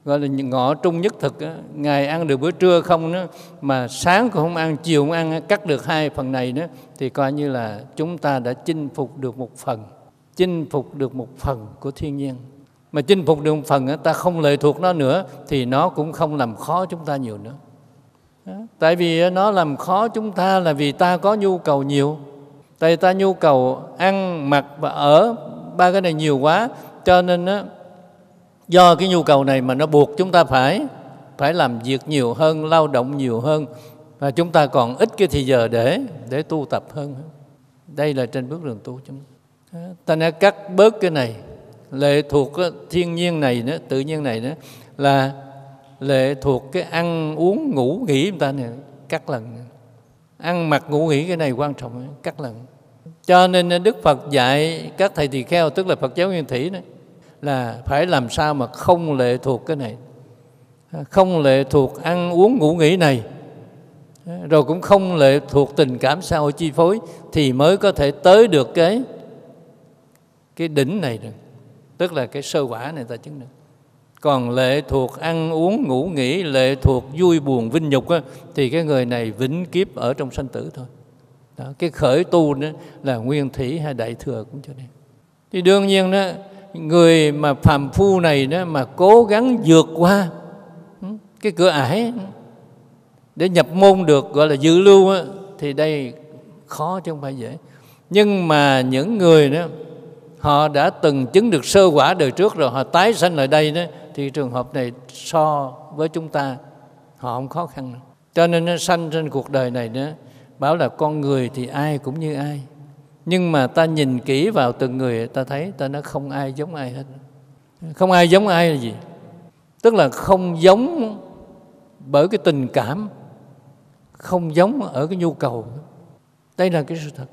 Gọi là ngọ trung nhất thực ngày ăn được bữa trưa không nữa mà sáng cũng không ăn, chiều cũng ăn cắt được hai phần này nữa thì coi như là chúng ta đã chinh phục được một phần. Chinh phục được một phần của thiên nhiên mà chinh phục được một phần ta không lệ thuộc nó nữa thì nó cũng không làm khó chúng ta nhiều nữa. Tại vì nó làm khó chúng ta là vì ta có nhu cầu nhiều. Tại ta nhu cầu ăn mặc và ở ba cái này nhiều quá cho nên đó, do cái nhu cầu này mà nó buộc chúng ta phải phải làm việc nhiều hơn lao động nhiều hơn và chúng ta còn ít cái thì giờ để để tu tập hơn. Đây là trên bước đường tu chúng ta. Nên cắt bớt cái này lệ thuộc thiên nhiên này nữa, tự nhiên này nữa, là lệ thuộc cái ăn uống ngủ nghỉ chúng ta này cắt lần. Ăn mặc ngủ nghỉ cái này quan trọng, cắt lần. Cho nên đức phật dạy các thầy tỳ kheo, tức là phật giáo nguyên thủy này là phải làm sao mà không lệ thuộc cái này. Không lệ thuộc ăn uống ngủ nghỉ này. Rồi cũng không lệ thuộc tình cảm xã hội chi phối thì mới có thể tới được cái cái đỉnh này được tức là cái sơ quả này ta chứng được. Còn lệ thuộc ăn uống ngủ nghỉ lệ thuộc vui buồn vinh nhục á, thì cái người này vĩnh kiếp ở trong sanh tử thôi. Đó, cái khởi tu đó là nguyên thủy hay đại thừa cũng cho nên. Thì đương nhiên đó người mà phàm phu này đó mà cố gắng vượt qua ừ, cái cửa ải ừ, để nhập môn được gọi là dự lưu á, thì đây khó chứ không phải dễ. Nhưng mà những người đó họ đã từng chứng được sơ quả đời trước rồi, họ tái sanh lại đây đó, thì trường hợp này so với chúng ta, họ không khó khăn nữa. cho nên nó sanh trên cuộc đời này đó, bảo là con người thì ai cũng như ai. Nhưng mà ta nhìn kỹ vào từng người, ta thấy ta nó không ai giống ai hết. Không ai giống ai là gì? Tức là không giống bởi cái tình cảm, không giống ở cái nhu cầu. Đây là cái sự thật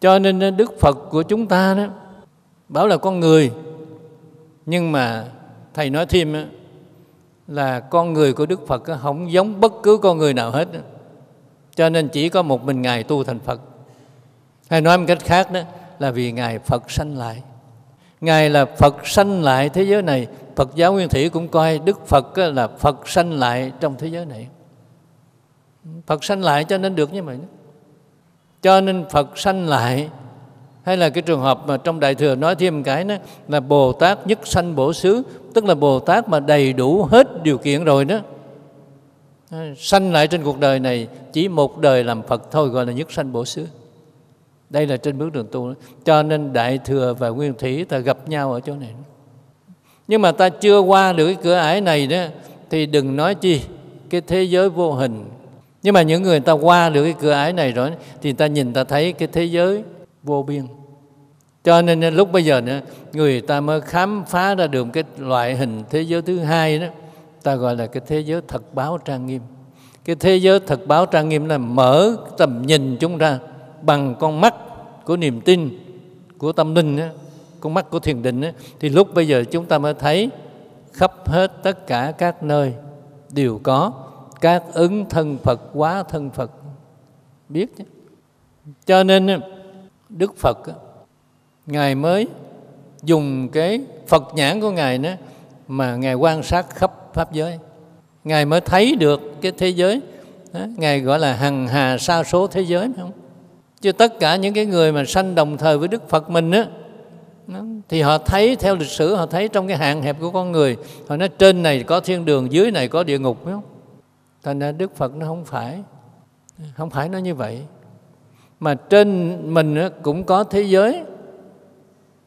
cho nên ờ, đức phật của chúng ta đó bảo là con người. Nhưng mà thầy nói thêm đó, là con người của đức phật ờ, không giống bất cứ con người nào hết. Cho nên chỉ có một mình ngài tu thành phật. Hay nói một cách khác đó là vì ngài phật sanh lại. Ngài là phật sanh lại thế giới này. Phật giáo nguyên thủy cũng coi đức phật là phật sanh lại trong thế giới này. Phật sanh lại cho nên được như vậy cho nên phật sanh lại. Hay là cái trường hợp mà trong đại thừa nói thêm một cái đó là bồ tát nhất sanh bổ xứ, tức là bồ tát mà đầy đủ hết điều kiện rồi đó. Ờ, sanh lại trên cuộc đời này, chỉ một đời làm phật thôi, gọi là nhất sanh bổ xứ. Đây là trên bước đường tu cho nên đại thừa và nguyên thủy ta gặp nhau ở chỗ này nhưng mà ta chưa qua được cái cửa ải này đó, thì đừng nói chi, cái thế giới vô hình nhưng mà những người ta qua được cái cửa ải này rồi thì ta nhìn ta thấy cái thế giới vô biên. Cho nên lúc bây giờ nữa người ta mới khám phá ra được cái loại hình thế giới thứ hai đó ta gọi là cái thế giới thật báo trang nghiêm. Cái thế giới thật báo trang nghiêm là mở tầm nhìn chúng ta bằng con mắt của niềm tin của tâm linh đó, con mắt của thiền định đó, thì lúc bây giờ chúng ta mới thấy khắp hết tất cả các nơi đều có các ứng thân Phật quá thân Phật biết chứ cho nên Đức Phật Ngài mới dùng cái Phật nhãn của Ngài đó mà Ngài quan sát khắp Pháp giới. Ngài mới thấy được cái thế giới. Đó. Ngài gọi là hằng hà sa số thế giới phải không? Chứ tất cả những cái người mà sanh đồng thời với Đức Phật mình á, thì họ thấy theo lịch sử họ thấy trong cái hạn hẹp của con người họ nói trên này có thiên đường dưới này có địa ngục phải không thành ra đức phật nó không phải không phải nó như vậy. Mà trên mình cũng có thế giới.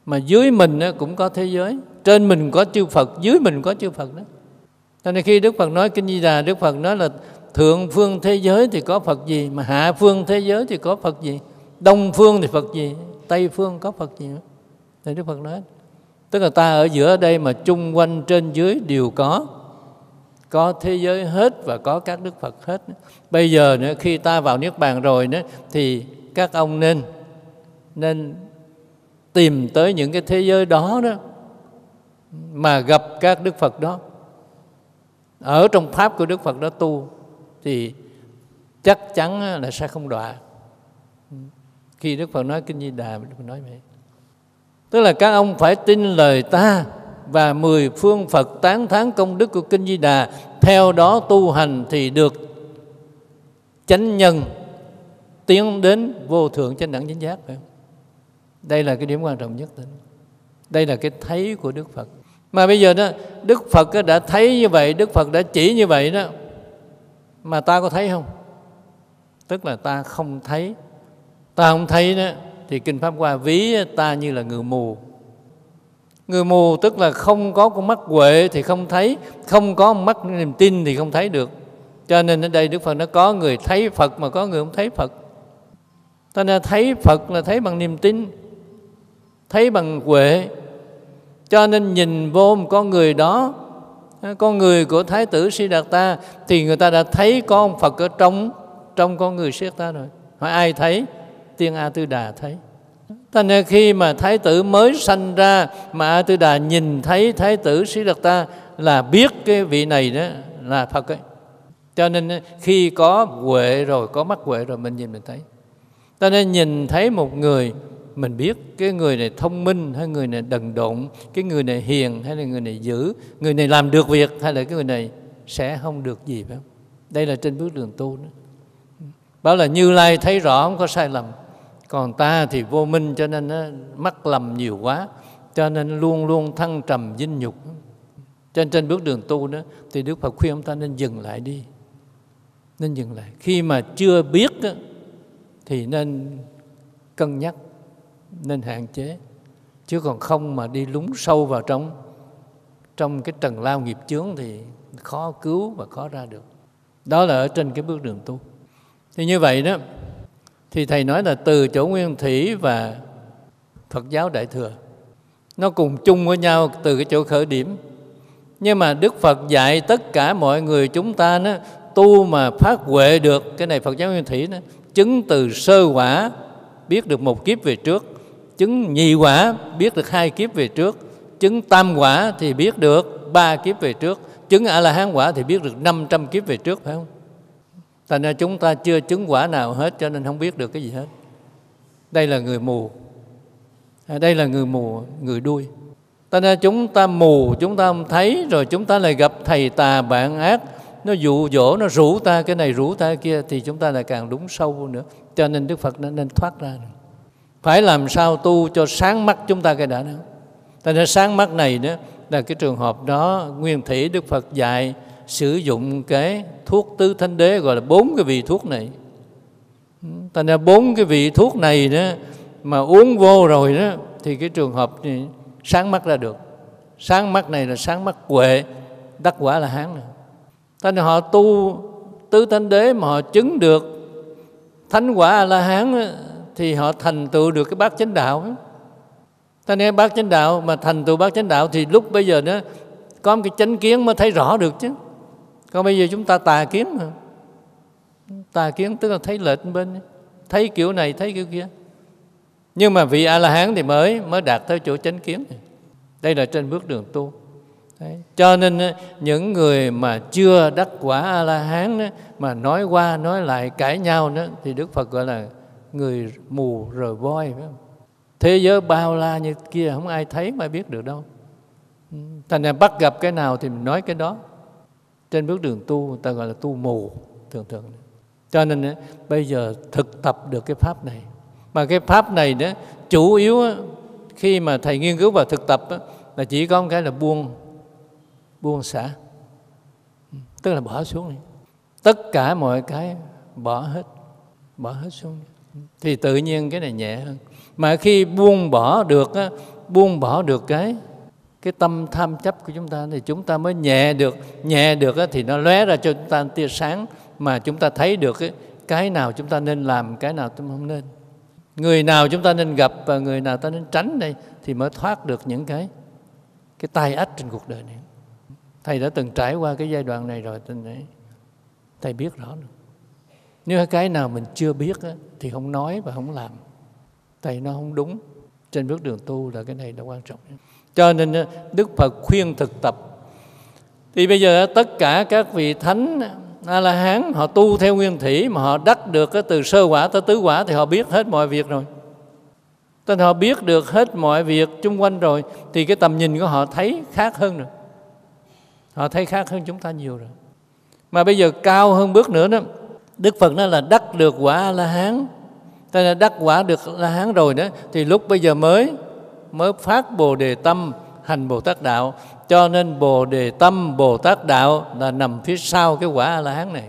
Mà dưới mình cũng có thế giới. Trên mình có chư Phật, dưới mình có chư Phật đó. Cho nên khi Đức Phật nói Kinh Di Đà, Đức Phật nói là thượng phương thế giới thì có Phật gì, mà hạ phương thế giới thì có Phật gì, đông phương thì Phật gì, tây phương có Phật gì thì Đức Phật nói, tức là ta ở giữa đây mà chung quanh trên dưới đều có có thế giới hết và có các đức Phật hết bây giờ nữa, khi ta vào niết bàn rồi nữa, thì các ông nên nên tìm tới những cái thế giới đó đó mà gặp các đức Phật đó. Ở trong pháp của đức Phật đó tu, thì chắc chắn là sẽ không đọa. Khi Đức Phật nói kinh Di Đà, Đức Phật nói vậy. Tức là các ông phải tin lời ta và mười phương Phật tán thán công đức của kinh Di Đà theo đó tu hành thì được chánh nhân tiến đến vô thượng chánh đẳng chánh giác phải không? Đây là cái điểm quan trọng nhất. Đây là cái thấy của Đức Phật. Mà bây giờ đó Đức Phật đã thấy như vậy, Đức Phật đã chỉ như vậy đó. Mà ta có thấy không? Tức là ta không thấy. Ta không thấy đó thì kinh pháp hoa ví ta như là người mù. Người mù tức là không có con mắt huệ thì không thấy, không có mắt niềm tin thì không thấy được. Cho nên ở đây Đức Phật nó có người thấy Phật mà có người không thấy Phật. Ta nên thấy Phật là thấy bằng niềm tin, thấy bằng huệ. Cho nên nhìn vô một con người đó, con người của Thái tử Sĩ Đạt Ta, thì người ta đã thấy có Phật ở trong trong con người Sĩ Đạt Ta rồi. Hỏi ai thấy? Tiên A Tư Đà thấy. Thành nên khi mà Thái tử mới sanh ra mà A Tư Đà nhìn thấy Thái tử sĩ lặc ta là biết cái vị này đó là Phật ấy. Cho nên ờ, khi có huệ rồi, có mắt huệ rồi mình nhìn mình thấy. Ta nên nhìn thấy một người mình biết cái người này thông minh hay người này đần độn, cái người này hiền hay là người này dữ, người này làm được việc hay là cái người này sẽ không được gì phải không? Đây là trên bước đường tu đó. Bảo là Như Lai thấy rõ không có sai lầm. Còn ta thì vô minh cho nên nó mắc lầm nhiều quá, cho nên luôn luôn thăng trầm dinh nhục. Trên trên bước đường tu đó thì Đức Phật khuyên ông ta nên dừng lại đi. Nên dừng lại. Khi mà chưa biết đó, thì nên cân nhắc nên hạn chế chứ còn không mà đi lúng sâu vào trong trong cái trần lao nghiệp chướng thì khó cứu và khó ra được đó là ở trên cái bước đường tu thì như vậy đó thì thầy nói là từ chỗ nguyên thủy và phật giáo đại thừa. Nó cùng chung với nhau từ cái chỗ khởi điểm. Nhưng mà đức phật dạy tất cả mọi người chúng ta nó, tu mà phát huệ được cái này phật giáo nguyên thủy nó, chứng từ sơ quả biết được một kiếp về trước, chứng nhị quả biết được hai kiếp về trước, chứng tam quả thì biết được ba kiếp về trước, chứng a la hán quả thì biết được 500 kiếp về trước, phải không? Thành ra chúng ta chưa chứng quả nào hết cho nên không biết được cái gì hết. Đây là người mù. À, đây là người mù người đuôi. Thành ra chúng ta mù chúng ta không thấy rồi chúng ta lại gặp thầy tà bạn ác. Nó dụ dỗ nó rủ ta cái này rủ ta kia thì chúng ta lại càng đúng sâu nữa. Cho nên đức phật nên, nên thoát ra phải làm sao tu cho sáng mắt chúng ta cái đã nữa thành ra sáng mắt này nữa là cái trường hợp đó nguyên thủy đức phật dạy sử dụng cái thuốc tứ thánh đế, gọi là bốn cái vị thuốc này. Thành ra bốn cái vị thuốc này đó, mà uống vô rồi đó, thì cái trường hợp thì sáng mắt ra được. Sáng mắt này là sáng mắt huệ đắc quả là hán này. Thành ra họ tu tứ thánh đế mà họ chứng được thánh quả a la hán thì họ thành tựu được cái bát chánh đạo ta nghe bác chánh đạo mà thành tựu bác chánh đạo thì lúc bây giờ đó, có một cái chánh kiến mới thấy rõ được chứ còn bây giờ chúng ta tà kiến mà. Tà kiến tức là thấy lệch bên thấy kiểu này, thấy kiểu kia. Nhưng mà vị a la hán thì mới mới đạt tới chỗ chánh kiến đây là trên bước đường tu. Đấy. cho nên ờ, những người mà chưa đắc quả a la hán mà nói qua, nói lại, cãi nhau đó, thì đức phật gọi là người mù rờ voi, phải không? Thế giới bao la như kia, không ai thấy mà biết được đâu. Ừ. Thành ra bắt gặp cái nào thì mình nói cái đó trên bước đường tu, người ta gọi là tu mù, thường thường. Cho nên bây giờ thực tập được cái pháp này. Mà cái pháp này đó, chủ yếu khi mà thầy nghiên cứu và thực tập là chỉ có một cái là buông buông xả. Tức là bỏ xuống đi. Tất cả mọi cái bỏ hết bỏ hết xuống thì tự nhiên cái này nhẹ hơn. Mà khi buông bỏ được buông bỏ được cái cái tâm tham chấp của chúng ta thì chúng ta mới nhẹ được nhẹ được thì nó lóe ra cho chúng ta tia sáng mà chúng ta thấy được cái, cái nào chúng ta nên làm cái nào chúng ta không nên. Người nào chúng ta nên gặp và người nào ta nên tránh đây thì mới thoát được những cái cái tai ách trên cuộc đời này. Thầy đã từng trải qua cái giai đoạn này rồi thầy, thầy biết rõ được. Nếu cái nào mình chưa biết thì không nói và không làm. Thầy nó không đúng. Trên bước đường tu là cái này là quan trọng cho nên đức phật khuyên thực tập thì bây giờ tất cả các vị thánh a la hán họ tu theo nguyên thủy mà họ đắc được cái từ sơ quả tới tứ quả thì họ biết hết mọi việc rồi Tên họ biết được hết mọi việc chung quanh rồi thì cái tầm nhìn của họ thấy khác hơn rồi. Họ thấy khác hơn chúng ta nhiều rồi. Mà bây giờ cao hơn bước nữa đó, Đức Phật nói là đắc được quả A La Hán Tên là đắc quả được La Hán rồi đó Thì lúc bây giờ mới Mới phát Bồ Đề Tâm Hành Bồ Tát Đạo Cho nên Bồ Đề Tâm Bồ Tát Đạo Là nằm phía sau cái quả A La Hán này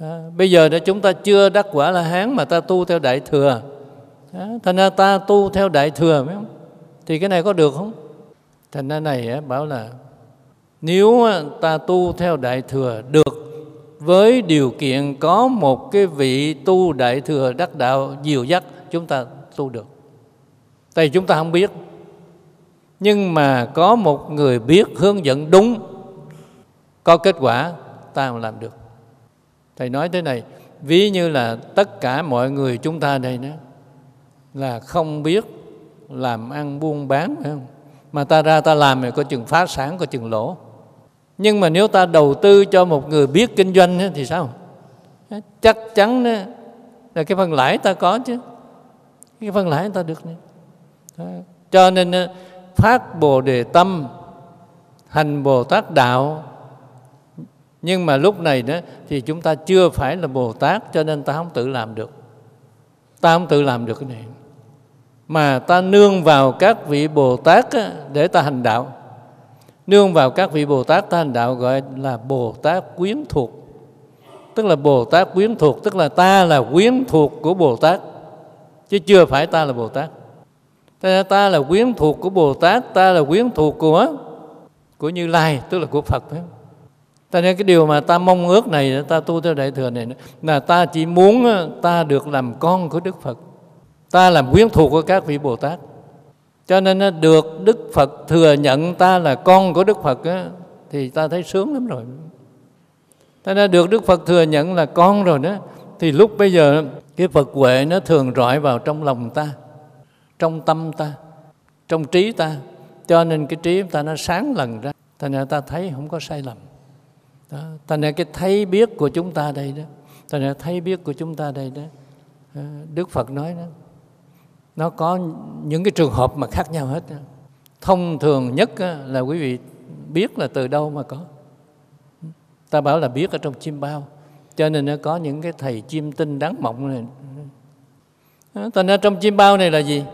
à, Bây giờ đó chúng ta chưa đắc quả La Hán Mà ta tu theo Đại Thừa à, Thành ra ta tu theo Đại Thừa phải không? Thì cái này có được không? Thành ra này bảo là Nếu ta tu theo Đại Thừa được với điều kiện có một cái vị tu đại thừa đắc đạo diệu dắt chúng ta tu được tại chúng ta không biết. Nhưng mà có một người biết, hướng dẫn đúng, có kết quả, ta mà làm được. Thầy nói thế này, ví như là tất cả mọi người chúng ta đây đó, là không biết làm ăn buôn bán, phải không? Mà ta ra ta làm thì có chừng phá sản, có chừng lỗ. Nhưng mà nếu ta đầu tư cho một người biết kinh doanh thì sao? Chắc chắn là cái phần lãi ta có chứ. Cái phần lãi ta được cho nên ờ, phát bồ đề tâm, hành bồ tát đạo. Nhưng mà lúc này đó, thì chúng ta chưa phải là bồ tát, cho nên ta không tự làm được. Ta không tự làm được cái này. Mà ta nương vào các vị bồ tát để ta hành đạo. Nương vào các vị Bồ Tát, ta hành đạo gọi là Bồ Tát quyến thuộc. Tức là Bồ Tát quyến thuộc, tức là ta là quyến thuộc của Bồ Tát, chứ chưa phải ta là Bồ Tát ta, ta là quyến thuộc của Bồ Tát ta là quyến thuộc của của Như Lai tức là của Phật Ta nên cái điều mà ta mong ước này ta tu theo đại thừa này là ta chỉ muốn ờ, ta được làm con của Đức Phật. Ta làm quyến thuộc của các vị Bồ Tát cho nên nó được đức phật thừa nhận ta là con của đức phật ờ, thì ta thấy sướng lắm rồi. Ta đã được đức phật thừa nhận là con rồi đó thì lúc bây giờ cái phật huệ nó thường rọi vào trong lòng ta trong tâm ta, trong trí ta. Cho nên cái trí ta nó sáng lần ra. Thành ra ta thấy không có sai lầm. Đó. thành ra cái thấy biết của chúng ta đây đó. Thành ra thấy biết của chúng ta đây đó. Đức phật nói đó. Nó có những cái trường hợp mà khác nhau hết thông thường nhất là quý vị biết là từ đâu mà có. Ta bảo là biết ở trong chim bao. Cho nên nó có những cái thầy chim tinh đáng mộng này. Thành ra trong chim bao này là gì?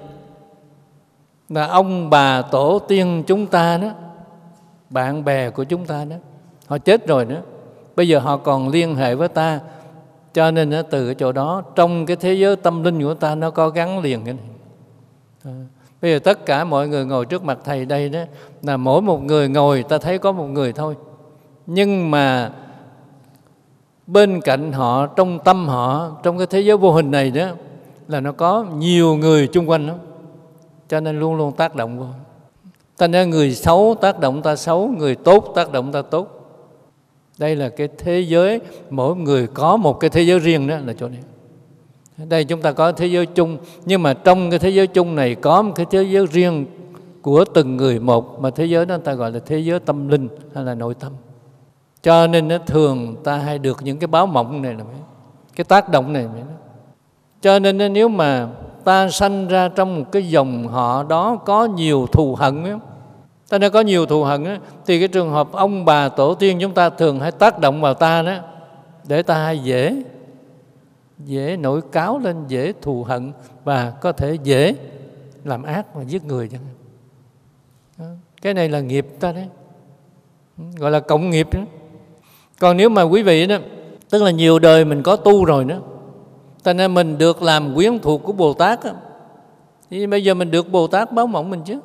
Là ông bà tổ tiên chúng ta đó bạn bè của chúng ta đó họ chết rồi nữa. Bây giờ họ còn liên hệ với ta. Cho nên đó, từ cái chỗ đó trong cái thế giới tâm linh của ta nó có gắn liền cái này. À, bây giờ tất cả mọi người ngồi trước mặt thầy đây đó là mỗi một người ngồi ta thấy có một người thôi. Nhưng mà bên cạnh họ trong tâm họ trong cái thế giới vô hình này đó là nó có nhiều người chung quanh đó cho nên luôn luôn tác động vô. Ta ra người xấu tác động ta xấu, người tốt tác động ta tốt. Đây là cái thế giới, mỗi người có một cái thế giới riêng đó là chỗ này. Đây chúng ta có thế giới chung, nhưng mà trong cái thế giới chung này có một cái thế giới riêng của từng người một, mà thế giới đó ta gọi là thế giới tâm linh hay là nội tâm. Cho nên nó thường ta hay được những cái báo mộng này là cái tác động này cho nên nếu mà ta sanh ra trong một cái dòng họ đó có nhiều thù hận ấy, ta đã có nhiều thù hận ấy, thì cái trường hợp ông bà tổ tiên chúng ta thường hay tác động vào ta đó để ta hay dễ dễ nổi cáo lên dễ thù hận và có thể dễ làm ác và giết người chẳng cái này là nghiệp ta đấy. Gọi là cộng nghiệp đó. Còn nếu mà quý vị đó tức là nhiều đời mình có tu rồi nữa cho nên mình được làm quyến thuộc của Bồ Tát á. Thì bây giờ mình được Bồ Tát báo mộng mình chứ.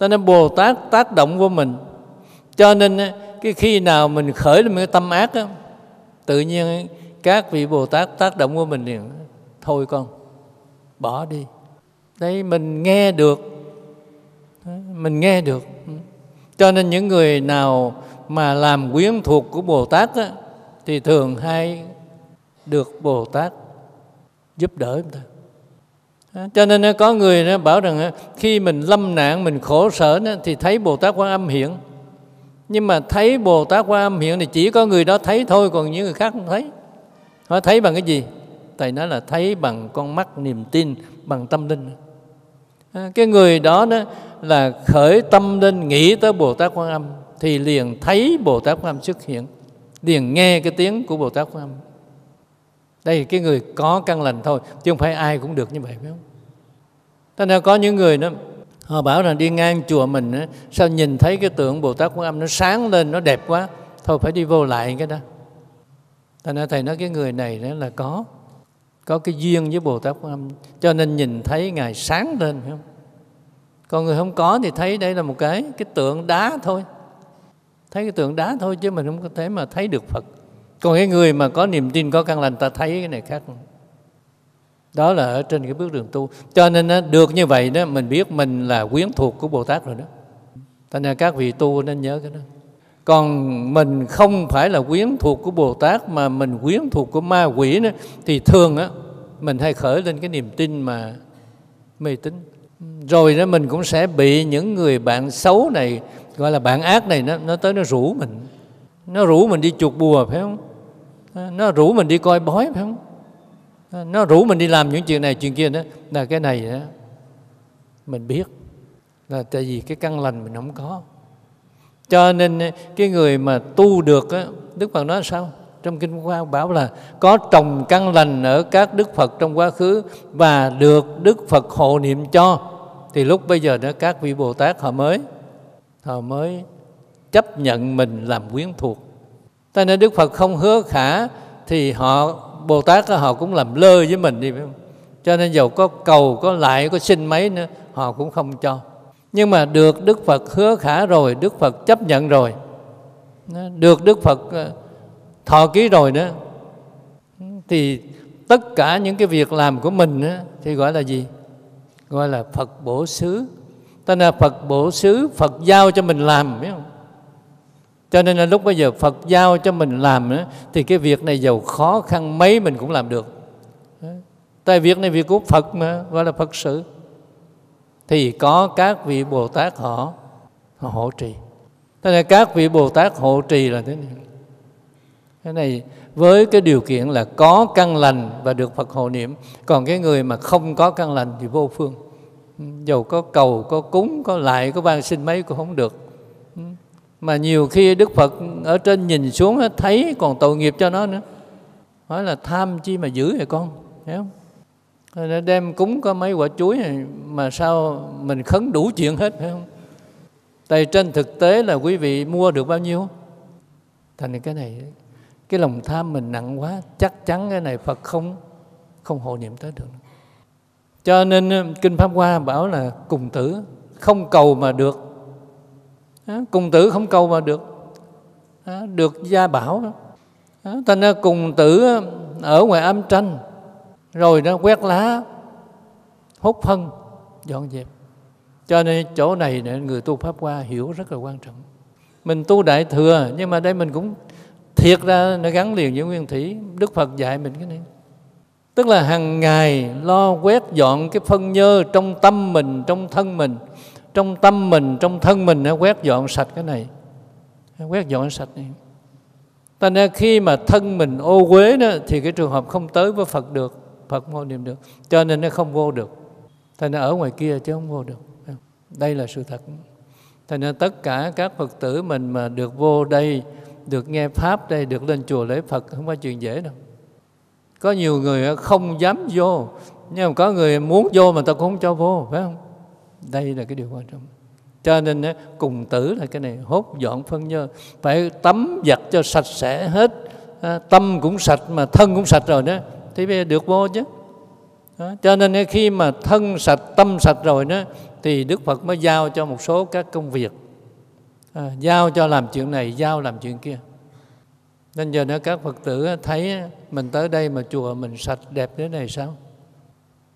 Cho nên Bồ Tát tác động vô mình. Cho nên cái khi nào mình khởi lên cái tâm ác á, Tự nhiên các vị Bồ Tát tác động vô mình liền Thôi con, bỏ đi. Đấy mình nghe được. Mình nghe được. Cho nên những người nào mà làm quyến thuộc của Bồ Tát á, Thì thường hay được Bồ Tát giúp đỡ chúng ta. Cho nên ờ, có người nó bảo rằng ờ, khi mình lâm nạn, mình khổ sở thì thấy Bồ Tát Quan Âm hiện. Nhưng mà thấy Bồ Tát Quan Âm hiện thì chỉ có người đó thấy thôi, còn những người khác không thấy. Họ thấy bằng cái gì? Thầy nói là thấy bằng con mắt, niềm tin, bằng tâm linh. Cái người đó đó là khởi tâm lên nghĩ tới Bồ Tát Quan Âm thì liền thấy Bồ Tát Quan Âm xuất hiện, liền nghe cái tiếng của Bồ Tát Quan Âm đây cái người có căn lành thôi chứ không phải ai cũng được như vậy phải không? Thế nên có những người đó họ bảo rằng đi ngang chùa mình á, sao nhìn thấy cái tượng Bồ Tát Quan Âm nó sáng lên nó đẹp quá thôi phải đi vô lại cái đó. Thành ra thầy nói cái người này đó là có có cái duyên với Bồ Tát Quan Âm cho nên nhìn thấy ngài sáng lên phải không? Còn người không có thì thấy đây là một cái cái tượng đá thôi. Thấy cái tượng đá thôi chứ mình không có thể mà thấy được Phật còn cái người mà có niềm tin, có căn lành, ta thấy cái này khác. Đó là ở trên cái bước đường tu. Cho nên nó được như vậy đó, mình biết mình là quyến thuộc của bồ tát rồi đó. Cho nên các vị tu nên nhớ cái đó. Còn mình không phải là quyến thuộc của bồ tát mà mình quyến thuộc của ma quỷ nữa, thì thường á, mình hay khởi lên cái niềm tin mà mê tín. Rồi đó, mình cũng sẽ bị những người bạn xấu này, gọi là bạn ác này nó nó tới nó rủ mình. Nó rủ mình đi chuột bùa, phải không? Ờ, nó rủ mình đi coi bói phải không? Ờ, nó rủ mình đi làm những chuyện này chuyện kia đó. Là cái này đó mình biết là tại vì cái căn lành mình không có. Cho nên ờ, cái người mà tu được á, Đức Phật nói sao? Trong kinh Hoa bảo là có trồng căn lành ở các Đức Phật trong quá khứ và được Đức Phật hộ niệm cho. Thì lúc bây giờ đó các vị Bồ Tát họ mới họ mới chấp nhận mình làm quyến thuộc ta nên Đức Phật không hứa khả thì họ Bồ Tát họ cũng làm lơ với mình đi phải không? Cho nên dầu có cầu, có lại, có xin mấy nữa họ cũng không cho. Nhưng mà được Đức Phật hứa khả rồi, Đức Phật chấp nhận rồi. Được Đức Phật ờ, thọ ký rồi nữa thì tất cả những cái việc làm của mình thì gọi là gì? Gọi là Phật bổ xứ ta là phật bổ xứ phật giao cho mình làm biết không cho nên là lúc bây giờ phật giao cho mình làm đó, thì cái việc này giàu khó khăn mấy mình cũng làm được. Tại việc này việc của phật mà gọi là phật sự. Thì có các vị bồ tát họ họ hộ trì. Thế nên các vị bồ tát hộ trì là thế này. Cái này với cái điều kiện là có căn lành và được Phật hộ niệm. Còn cái người mà không có căn lành thì vô phương. Ừ, dầu có cầu có cúng có lại có ban xin mấy cũng không được. Ừ mà nhiều khi Đức Phật ở trên nhìn xuống thấy còn tội nghiệp cho nó nữa. Nói là tham chi mà giữ vậy con? Thấy không? Rồi đem cúng có mấy quả chuối này mà sao mình khấn đủ chuyện hết phải không? Tại trên thực tế là quý vị mua được bao nhiêu? Thành cái này, cái lòng tham mình nặng quá, chắc chắn cái này phật không không hộ niệm tới được. Cho nên ờ, kinh pháp hoa bảo là cùng tử, không cầu mà được cùng tử không cầu mà được. Được gia bảo. Thành ra cùng tử ở ngoài âm tranh. Rồi nó quét lá hút phân, dọn dẹp. Cho nên chỗ này người tu pháp hoa hiểu rất là quan trọng. Mình tu đại thừa, nhưng mà đây mình cũng thiệt ra nó gắn liền với nguyên thủy. Đức phật dạy mình cái này. Tức là hàng ngày lo quét dọn cái phân nhơ trong tâm mình, trong thân mình trong tâm mình trong thân mình nó quét dọn sạch cái này quét dọn sạch này ta nên khi mà thân mình ô uế đó thì cái trường hợp không tới với Phật được, Phật vô niệm được. Cho nên nó không vô được. ta nên ở ngoài kia chứ không vô được. Đây là sự thật. cho nên tất cả các Phật tử mình mà được vô đây được nghe pháp đây được lên chùa lễ phật không phải chuyện dễ đâu có nhiều người không dám vô nhưng mà có người muốn vô mà ta cũng không cho vô phải không đây là cái điều quan trọng. Cho nên cùng tử là cái này hốt dọn phân nhơ. Phải tắm giặt cho sạch sẽ hết. À, tâm cũng sạch mà thân cũng sạch rồi đó. Thì bây giờ được vô chứ. Đó. cho nên khi mà thân sạch tâm sạch rồi đó thì đức phật mới giao cho một số các công việc. À, giao cho làm chuyện này giao làm chuyện kia. Nên giờ nữa các phật tử thấy mình tới đây mà chùa mình sạch đẹp thế này sao?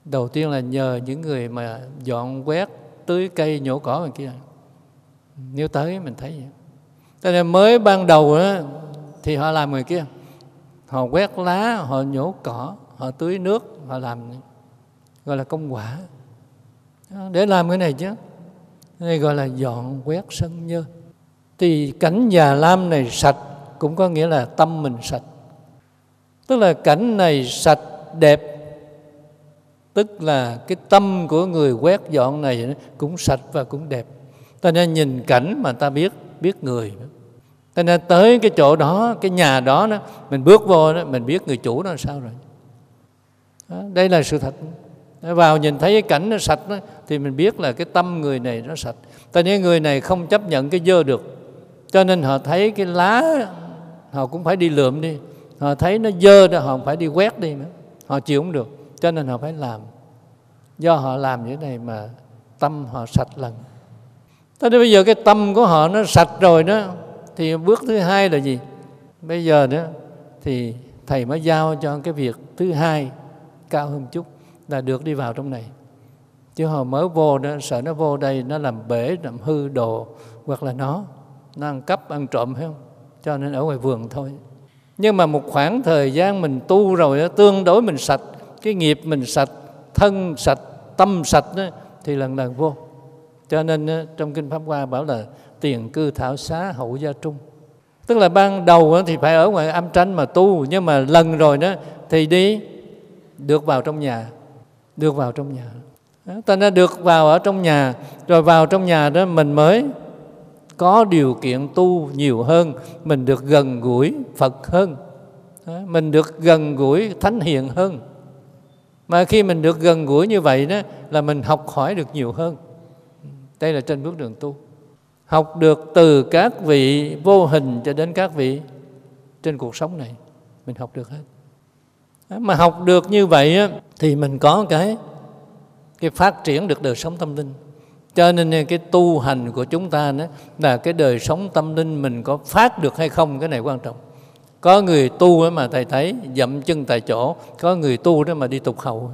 Đầu tiên là nhờ những người mà dọn quét tưới cây nhổ cỏ ngoài kia. Nếu tới mình thấy vậy. Cho nên mới ban đầu đó, thì họ làm người kia. Họ quét lá họ nhổ cỏ họ tưới nước họ làm gọi là công quả. Để làm cái này chứ. Đây gọi là dọn quét sân nhơ. Thì cảnh già lam này sạch cũng có nghĩa là tâm mình sạch. Tức là cảnh này sạch đẹp tức là cái tâm của người quét dọn này cũng sạch và cũng đẹp. Ta nên nhìn cảnh mà ta biết biết người ta nên tới cái chỗ đó cái nhà đó, đó mình bước vô đó mình biết người chủ nó sao rồi. Đó, đây là sự thật. Vào nhìn thấy cái cảnh nó sạch đó, thì mình biết là cái tâm người này nó sạch. Ta nên người này không chấp nhận cái dơ được. Cho nên họ thấy cái lá họ cũng phải đi lượm đi. Họ thấy nó dơ đó họ phải đi quét đi nữa. Họ chịu không được cho nên họ phải làm. Do họ làm như thế này mà tâm họ sạch lần. Thế nên bây giờ cái tâm của họ nó sạch rồi đó thì bước thứ hai là gì? Bây giờ đó thì thầy mới giao cho cái việc thứ hai cao hơn chút là được đi vào trong này. Chứ họ mới vô đó sợ nó vô đây nó làm bể làm hư đồ hoặc là nó nó ăn cắp ăn trộm phải không? Cho nên ở ngoài vườn thôi. Nhưng mà một khoảng thời gian mình tu rồi đó, tương đối mình sạch cái nghiệp mình sạch thân sạch tâm sạch đó, thì lần lần vô. Cho nên đó, trong kinh pháp hoa bảo là tiền cư thảo xá hậu gia trung. Tức là ban đầu đó, thì phải ở ngoài âm tranh mà tu nhưng mà lần rồi đó thì đi được vào trong nhà được vào trong nhà. Ta đã được vào ở trong nhà rồi vào trong nhà đó mình mới có điều kiện tu nhiều hơn mình được gần gũi phật hơn. Mình được gần gũi thánh hiền hơn mà khi mình được gần gũi như vậy đó, là mình học hỏi được nhiều hơn. Đây là trên bước đường tu. Học được từ các vị vô hình cho đến các vị trên cuộc sống này, mình học được hết. Mà học được như vậy thì mình có cái cái phát triển được đời sống tâm linh. Cho nên cái tu hành của chúng ta đó là cái đời sống tâm linh mình có phát được hay không, cái này quan trọng có người tu mà thầy thấy dậm chân tại chỗ, có người tu đó mà đi tục hậu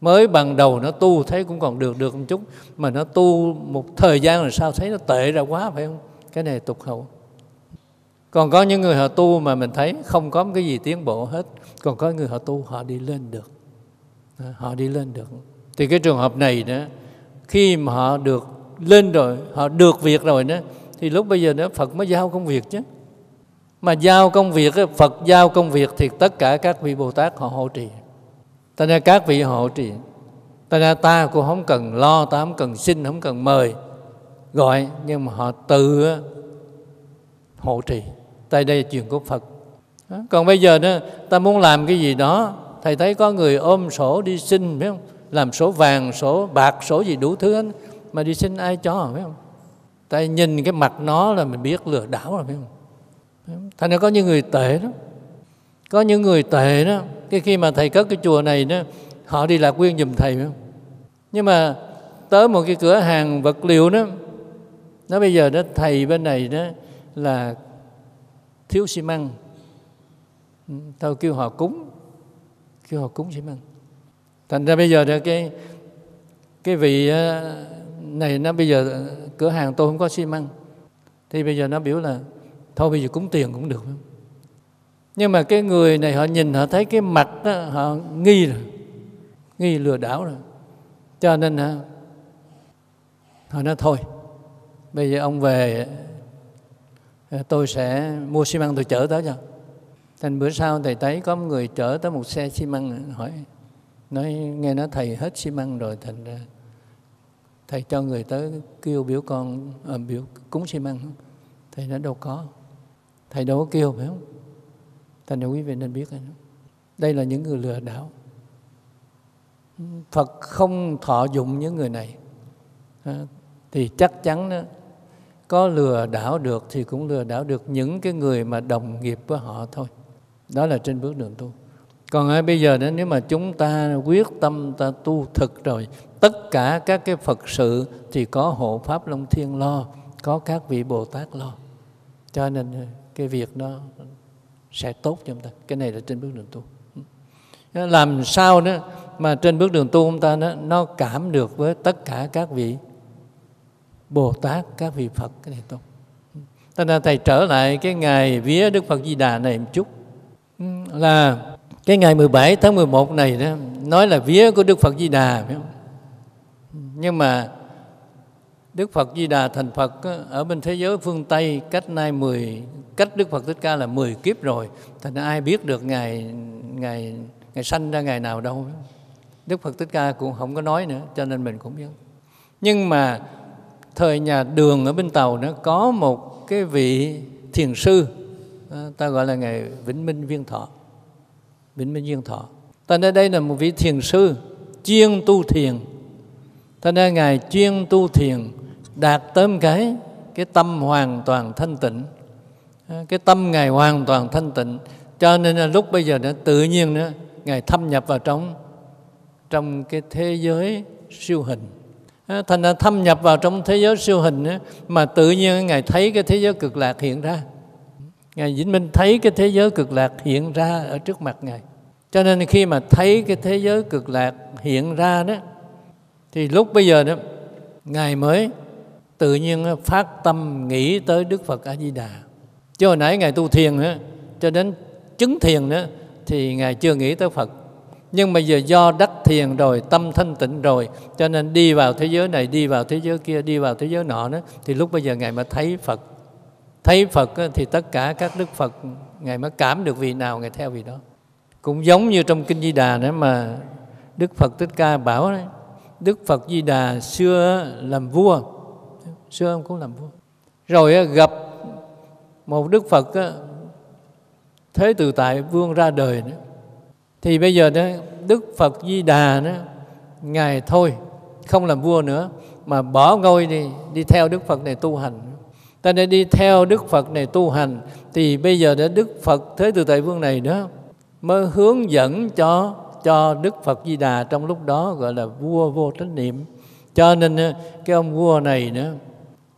mới bằng đầu nó tu thấy cũng còn được được một chút, mà nó tu một thời gian rồi sao thấy nó tệ ra quá, phải không? Cái này tục hậu còn có những người họ tu mà mình thấy không có cái gì tiến bộ hết, còn có người họ tu, họ đi lên được. Họ đi lên được. Thì cái trường hợp này đó, khi mà họ được lên rồi, họ được việc rồi đó, thì lúc bây giờ đó Phật mới giao công việc chứ mà giao công việc Phật giao công việc thì tất cả các vị Bồ Tát họ hộ trì. Ta ra các vị hộ trì ta ra ta cũng không cần lo Ta không cần xin không cần mời Gọi nhưng mà họ tự hộ trì. Tại đây là chuyện của Phật. Còn bây giờ đó ta muốn làm cái gì đó Thầy thấy có người ôm sổ đi xin phải không? Làm sổ vàng, sổ bạc, sổ gì đủ thứ hết Mà đi xin ai cho phải không? Tại nhìn cái mặt nó là mình biết lừa đảo rồi phải không? Thành ra có những người tệ đó Có những người tệ đó, Cái khi mà thầy cất cái chùa này đó, Họ đi lạc quyên giùm thầy không? Nhưng mà tới một cái cửa hàng vật liệu đó, Nó bây giờ đó, thầy bên này đó là thiếu xi măng. Ừ, tao kêu họ cúng, Kêu họ cúng xi măng. Thành ra bây giờ đó, cái cái vị ờ, này nó bây giờ cửa hàng tôi không có xi măng. Thì bây giờ nó biểu là thôi bây giờ cúng tiền cũng được. Nhưng mà cái người này họ nhìn họ thấy cái mặt đó họ nghi rồi. Nghi lừa đảo rồi. Cho nên hả họ nói thôi bây giờ ông về à, tôi sẽ mua xi măng tôi chở tới cho. Thành bữa sau thầy thấy có một người chở tới một xe xi măng hỏi nói nghe nói thầy hết xi măng rồi thành ra thầy cho người tới kêu biểu con à, biểu cúng xi măng. Thầy nói đâu có thầy đâu có kêu phải không? Thành ra quý vị nên biết đây là những người lừa đảo. Phật không thọ dụng những người này. À, thì chắc chắn đó, có lừa đảo được thì cũng lừa đảo được những cái người mà đồng nghiệp với họ thôi. Đó là trên bước đường tu. Còn ai bây giờ đó nếu mà chúng ta quyết tâm ta tu thực rồi tất cả các cái phật sự thì có hộ pháp long thiên lo có các vị bồ tát lo. Cho nên cái việc đó sẽ tốt cho chúng ta. Cái này là trên bước đường tu. Làm sao đó mà trên bước đường tu chúng ta nó, nó cảm được với tất cả các vị bồ tát các vị phật cái này tốt. Ta nên thầy trở lại cái ngày vía Đức Phật Di Đà này một chút. Là cái ngày 17 tháng 11 này đó nói là vía của Đức Phật Di Đà phải không? Nhưng mà Đức Phật Di Đà thành Phật ở bên thế giới phương Tây, cách nay 10 cách Đức Phật Thích Ca là 10 kiếp rồi. Thành ai biết được ngày ngày ngày sanh ra ngày nào đâu. Đức Phật Thích Ca cũng không có nói nữa, cho nên mình cũng biết. Nhưng mà thời nhà Đường ở bên Tàu nó có một cái vị thiền sư ta gọi là ngài Vĩnh Minh Viên Thọ. Vĩnh Minh Viên Thọ. Ta nói đây là một vị thiền sư chuyên tu thiền Thế nên Ngài chuyên tu thiền đạt tới một cái cái tâm hoàn toàn thanh tịnh. À, cái tâm Ngài hoàn toàn thanh tịnh. Cho nên là lúc bây giờ đã tự nhiên nữa Ngài thâm nhập vào trong trong cái thế giới siêu hình. À, thành ra thâm nhập vào trong thế giới siêu hình đó, mà tự nhiên Ngài thấy cái thế giới cực lạc hiện ra. Ngài Vĩnh Minh thấy cái thế giới cực lạc hiện ra ở trước mặt Ngài. Cho nên khi mà thấy cái thế giới cực lạc hiện ra đó thì lúc bây giờ đó ngài mới tự nhiên ờ, phát tâm nghĩ tới đức phật a di đà chứ hồi nãy ngài tu thiền đó, cho đến chứng thiền đó thì ngài chưa nghĩ tới phật. Nhưng mà giờ do đắc thiền rồi tâm thanh tịnh rồi cho nên đi vào thế giới này đi vào thế giới kia đi vào thế giới nọ đó thì lúc bây giờ ngài mới thấy phật. Thấy phật ờ, thì tất cả các đức phật ngài mới cảm được vị nào ngài theo vị đó. Cũng giống như trong kinh di đà đó mà đức phật thích ca bảo đấy Đức Phật Di Đà xưa ờ, làm vua xưa ông cũng làm vua. Rồi gặp một Đức Phật thế từ tại vương ra đời nữa. Thì bây giờ đó, Đức Phật Di Đà đó, ngài thôi, không làm vua nữa, mà bỏ ngôi đi đi theo Đức Phật này tu hành. Ta nên đi theo Đức Phật này tu hành, thì bây giờ đó Đức Phật thế từ tại vương này đó, mới hướng dẫn cho cho Đức Phật Di Đà trong lúc đó gọi là vua vô trách niệm. Cho nên cái ông vua này nữa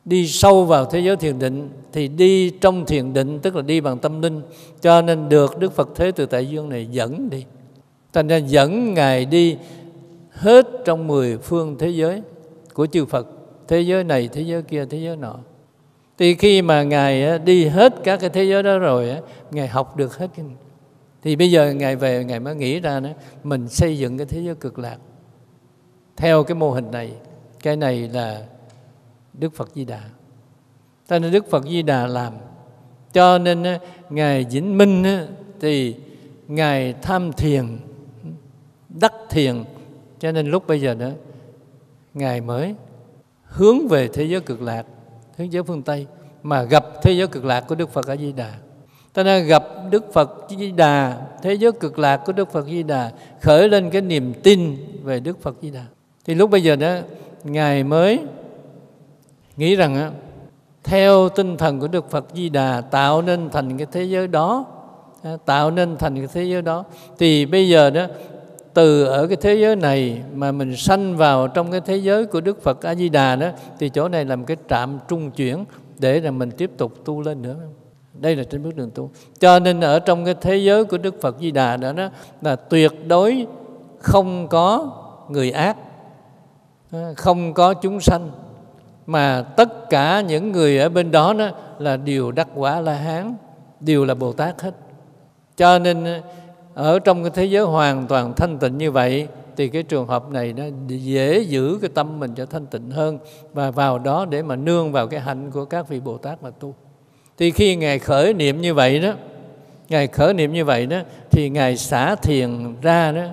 đi sâu vào thế giới thiền định, thì đi trong thiền định, tức là đi bằng tâm linh. Cho nên được Đức Phật Thế Từ Tại Dương này dẫn đi. Thành ra dẫn Ngài đi hết trong mười phương thế giới của chư Phật. Thế giới này, thế giới kia, thế giới nọ. Thì khi mà ngài đi hết các cái thế giới đó rồi ngài học được hết thì bây giờ ngài về, ngài mới nghĩ ra nữa, mình xây dựng cái thế giới cực lạc. Theo cái mô hình này, cái này là đức phật di đà. Cho nên đức phật di đà làm. Cho nên ngài vĩnh minh thì ngài tham thiền, đắc thiền. Cho nên lúc bây giờ đó, ngài mới hướng về thế giới cực lạc thế giới phương tây, mà gặp thế giới cực lạc của đức phật a di đà. Ta nên gặp đức phật di đà, thế giới cực lạc của đức phật di đà, khởi lên cái niềm tin về đức phật di đà. Thì lúc bây giờ đó, ngài mới nghĩ rằng theo tinh thần của đức phật di đà tạo nên thành cái thế giới đó tạo nên thành cái thế giới đó thì bây giờ đó từ ở cái thế giới này mà mình sanh vào trong cái thế giới của Đức Phật A Di Đà đó thì chỗ này làm cái trạm trung chuyển để là mình tiếp tục tu lên nữa. Đây là trên bước đường tu. Cho nên ở trong cái thế giới của Đức Phật Di Đà đó, đó là tuyệt đối không có người ác, không có chúng sanh mà tất cả những người ở bên đó, đó là đều đắc quả La Hán, đều là Bồ Tát hết. Cho nên ờ, ở trong cái thế giới hoàn toàn thanh tịnh như vậy thì cái trường hợp này nó dễ giữ cái tâm mình cho thanh tịnh hơn và vào đó để mà nương vào cái hạnh của các vị Bồ Tát mà tu. Thì khi Ngài khởi niệm như vậy đó, Ngài khởi niệm như vậy đó thì Ngài xả thiền ra đó,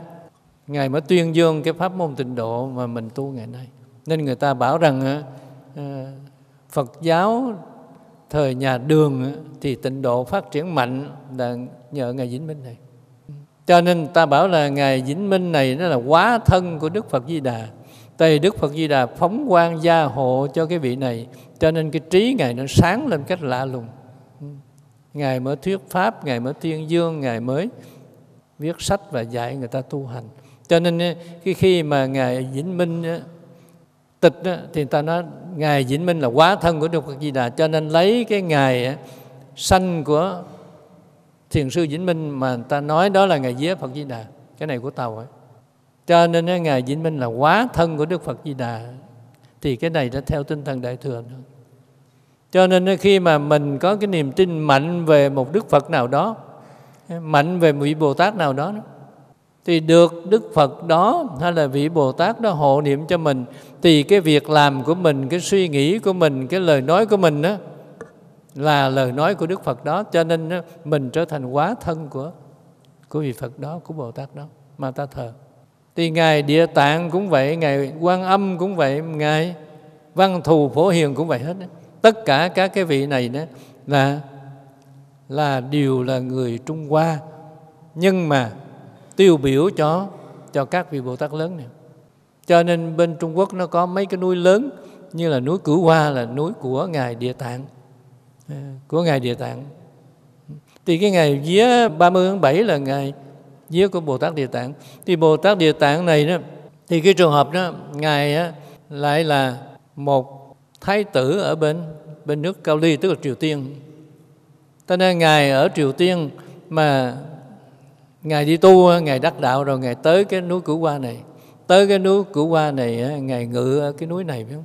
Ngài mới tuyên dương cái pháp môn tịnh độ mà mình tu ngày nay. Nên người ta bảo rằng ờ, Ờ, phật giáo thời nhà đường thì tịnh độ phát triển mạnh là nhờ Ngài Vĩnh Minh này. Cho nên ta bảo là ngài vĩnh minh này nó là quá thân của đức phật di đà. Tại đức phật di đà phóng quang gia hộ cho cái vị này, cho nên cái trí ngài nó sáng lên cách lạ lùng. Ngài mới thuyết pháp, ngài mới tuyên dương, ngài mới viết sách và dạy người ta tu hành. Cho nên cái khi mà ngài vĩnh minh tịch thì ta nói, ngài vĩnh minh là quá thân của đức phật di đà, cho nên lấy cái ngài sanh của thiền sư Vĩnh Minh mà ta nói đó là ngày vía Phật Di Đà, cái này của tàu ấy. Cho nên ngài Vĩnh Minh là quá thân của Đức Phật Di Đà, thì cái này đã theo tinh thần đại thừa cho nên khi mà mình có cái niềm tin mạnh về một Đức Phật nào đó, mạnh về một vị Bồ Tát nào đó thì được Đức Phật đó hay là vị Bồ Tát đó hộ niệm cho mình, thì cái việc làm của mình, cái suy nghĩ của mình, cái lời nói của mình đó là lời nói của Đức Phật đó. Cho nên mình trở thành quá thân của của vị Phật đó, của Bồ Tát đó mà ta thờ. Thì ngài Địa Tạng cũng vậy, ngài Quan Âm cũng vậy, ngài Văn Thù Phổ Hiền cũng vậy hết tất cả các cái vị này đó là là đều là người Trung Hoa. Nhưng mà tiêu biểu cho cho các vị Bồ Tát lớn này cho nên bên Trung Quốc nó có mấy cái núi lớn như là núi Cửu Hoa là núi của ngài Địa Tạng à, của Ngài Địa Tạng. Thì cái ngày vía 30 tháng 7 là ngày vía của Bồ Tát Địa Tạng. Thì Bồ Tát Địa Tạng này đó, thì cái trường hợp đó, Ngài á, lại là một thái tử ở bên bên nước Cao Ly, tức là Triều Tiên. Cho nên Ngài ở Triều Tiên mà Ngài đi tu, ờ, Ngài đắc đạo rồi Ngài tới cái núi Cửu Hoa này. Tới cái núi Cửu Hoa này, ờ, Ngài ngự ở cái núi này. Biết không?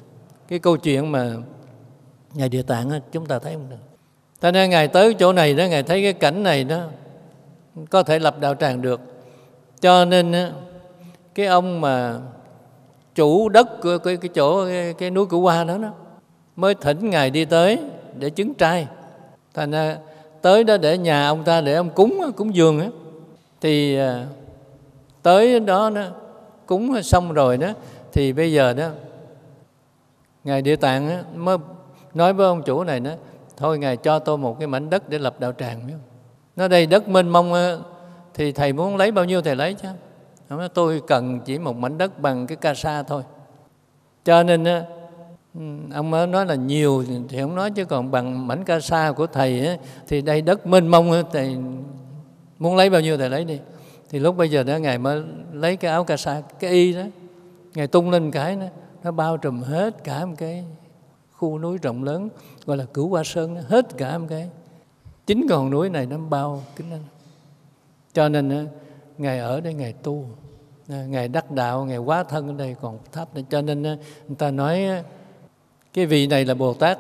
Cái câu chuyện mà Ngài Địa Tạng ờ, chúng ta thấy không được. Cho nên Ngài tới chỗ này đó, Ngài thấy cái cảnh này đó có thể lập đạo tràng được. Cho nên cái ông mà chủ đất của cái, cái chỗ cái, cái núi Cửu Hoa đó, đó mới thỉnh Ngài đi tới để chứng trai. Thành ra tới đó để nhà ông ta để ông cúng cúng dường á thì à, tới đó đó cúng xong rồi đó thì bây giờ đó ngài địa tạng mới nói với ông chủ này đó thôi ngài cho tôi một cái mảnh đất để lập đạo tràng nó đây đất mênh mông thì thầy muốn lấy bao nhiêu thầy lấy chứ. Nói, tôi cần chỉ một mảnh đất bằng cái ca sa thôi. Cho nên đó, ông mới nói là nhiều thì không nói chứ còn bằng mảnh ca sa của thầy thì đây đất mênh mông thầy muốn lấy bao nhiêu thì lấy đi. Thì lúc bây giờ đó ngài mới lấy cái áo cà sa cái y đó ngài tung lên cái đó, nó bao trùm hết cả một cái khu núi rộng lớn gọi là cửu hoa sơn hết cả một cái. Chính cái hòn núi này nó bao kính anh cho nên ngài ở đây ngài tu à, ngài đắc đạo ngài quá thân ở đây còn tháp này cho nên người ta nói cái vị này là bồ tát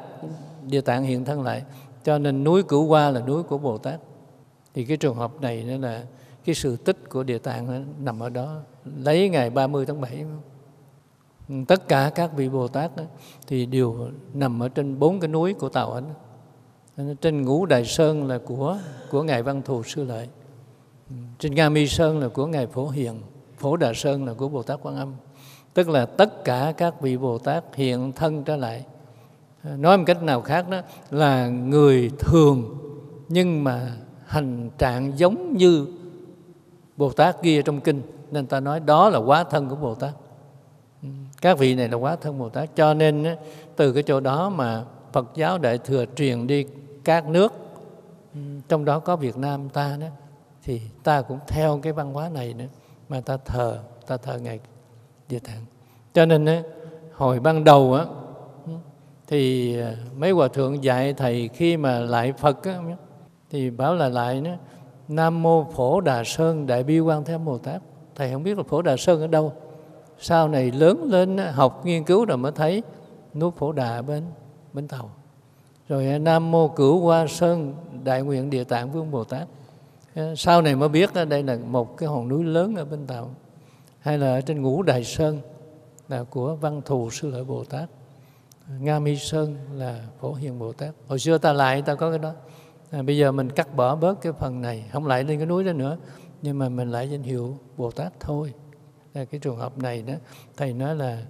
địa tạng hiện thân lại. Cho nên núi cửu hoa là núi của bồ tát thì cái trường hợp này nó là cái sự tích của địa tạng nằm ở đó. Lấy ngày 30 tháng 7 tất cả các vị bồ tát đó, thì đều nằm ở trên bốn cái núi của tàu ấn trên ngũ đại sơn là của của ngài văn thù sư lợi. Trên nga mi sơn là của ngài phổ hiền phổ đà sơn là của bồ tát quan âm. Tức là tất cả các vị bồ tát hiện thân trở lại. Nói một cách nào khác đó là người thường nhưng mà hành trạng giống như bồ tát ghi trong kinh nên ta nói đó là quá thân của bồ tát ừ, các vị này là quá thân bồ tát cho nên từ cái chỗ đó mà phật giáo đại thừa truyền đi các nước ừ, trong đó có việt nam ta đó thì ta cũng theo cái văn hóa này nữa mà ta thờ ta thờ ngài địa tạng cho nên hồi ban đầu á ừ, thì à, mấy hòa thượng dạy thầy khi mà lại phật á, thì bảo là lại nữa nam mô phổ đà sơn đại bi quan thế bồ tát. Thầy không biết là phổ đà sơn ở đâu. Sau này lớn lên học nghiên cứu rồi mới thấy núi phổ đà bên bên tàu. Rồi à, nam mô cửu hoa sơn đại nguyện địa tạng vương bồ tát. À, sau này mới biết đây là một cái hòn núi lớn ở bên tàu, hay là ở trên ngũ đài sơn, là của văn thù sư lợi bồ tát. Nga mi sơn là phổ hiền bồ tát. Hồi xưa ta lại, ta có cái đó à, bây giờ mình cắt bỏ bớt cái phần này không lại lên cái núi đó nữa nhưng mà mình lại danh hiệu bồ tát thôi. Là cái trường hợp này đó thầy nói là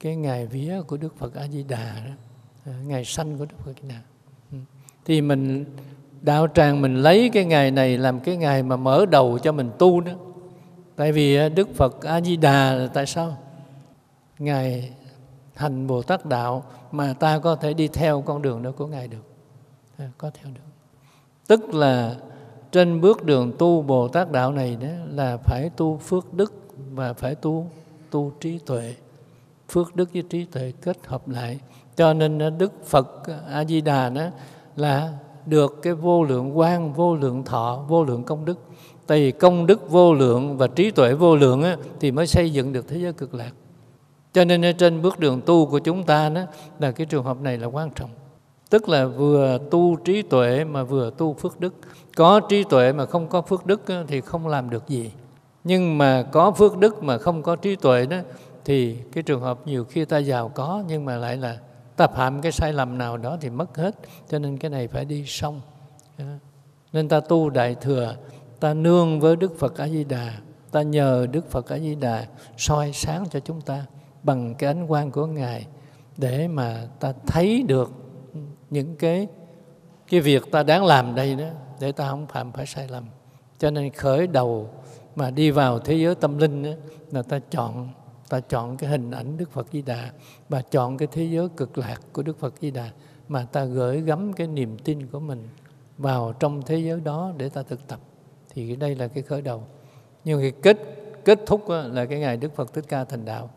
cái ngày vía của đức phật a di đà đó à, ngày sanh của đức phật a di đà ừ. thì mình đạo tràng mình lấy cái ngày này làm cái ngày mà mở đầu cho mình tu đó. Tại vì à, đức phật a di đà là tại sao? Ngài thành bồ tát đạo mà ta có thể đi theo con đường đó của ngài được. À, có theo được tức là trên bước đường tu bồ tát đạo này đó là phải tu phước đức và phải tu tu trí tuệ. Phước đức với trí tuệ kết hợp lại. Cho nên đức phật a di đà đó là được cái vô lượng quan vô lượng thọ vô lượng công đức. Tại vì công đức vô lượng và trí tuệ vô lượng á, thì mới xây dựng được thế giới cực lạc. Cho nên trên bước đường tu của chúng ta đó là cái trường hợp này là quan trọng tức là vừa tu trí tuệ mà vừa tu phước đức. Có trí tuệ mà không có phước đức thì không làm được gì. Nhưng mà có phước đức mà không có trí tuệ đó, thì cái trường hợp nhiều khi ta giàu có, nhưng mà lại là ta phạm cái sai lầm nào đó thì mất hết. Cho nên cái này phải đi xong nên ta tu đại thừa, ta nương với đức phật a di đà ta nhờ đức phật a di đà soi sáng cho chúng ta bằng cái ánh quang của ngài để mà ta thấy được những cái cái việc ta đáng làm đây đó để ta không phạm phải sai lầm. Cho nên khởi đầu mà đi vào thế giới tâm linh đó, là ta chọn ta chọn cái hình ảnh Đức Phật Di Đà và chọn cái thế giới cực lạc của Đức Phật Di Đà mà ta gửi gắm cái niềm tin của mình vào trong thế giới đó để ta thực tập. Thì đây là cái khởi đầu. Nhưng cái kết kết thúc là cái ngày Đức Phật Thích Ca thành đạo.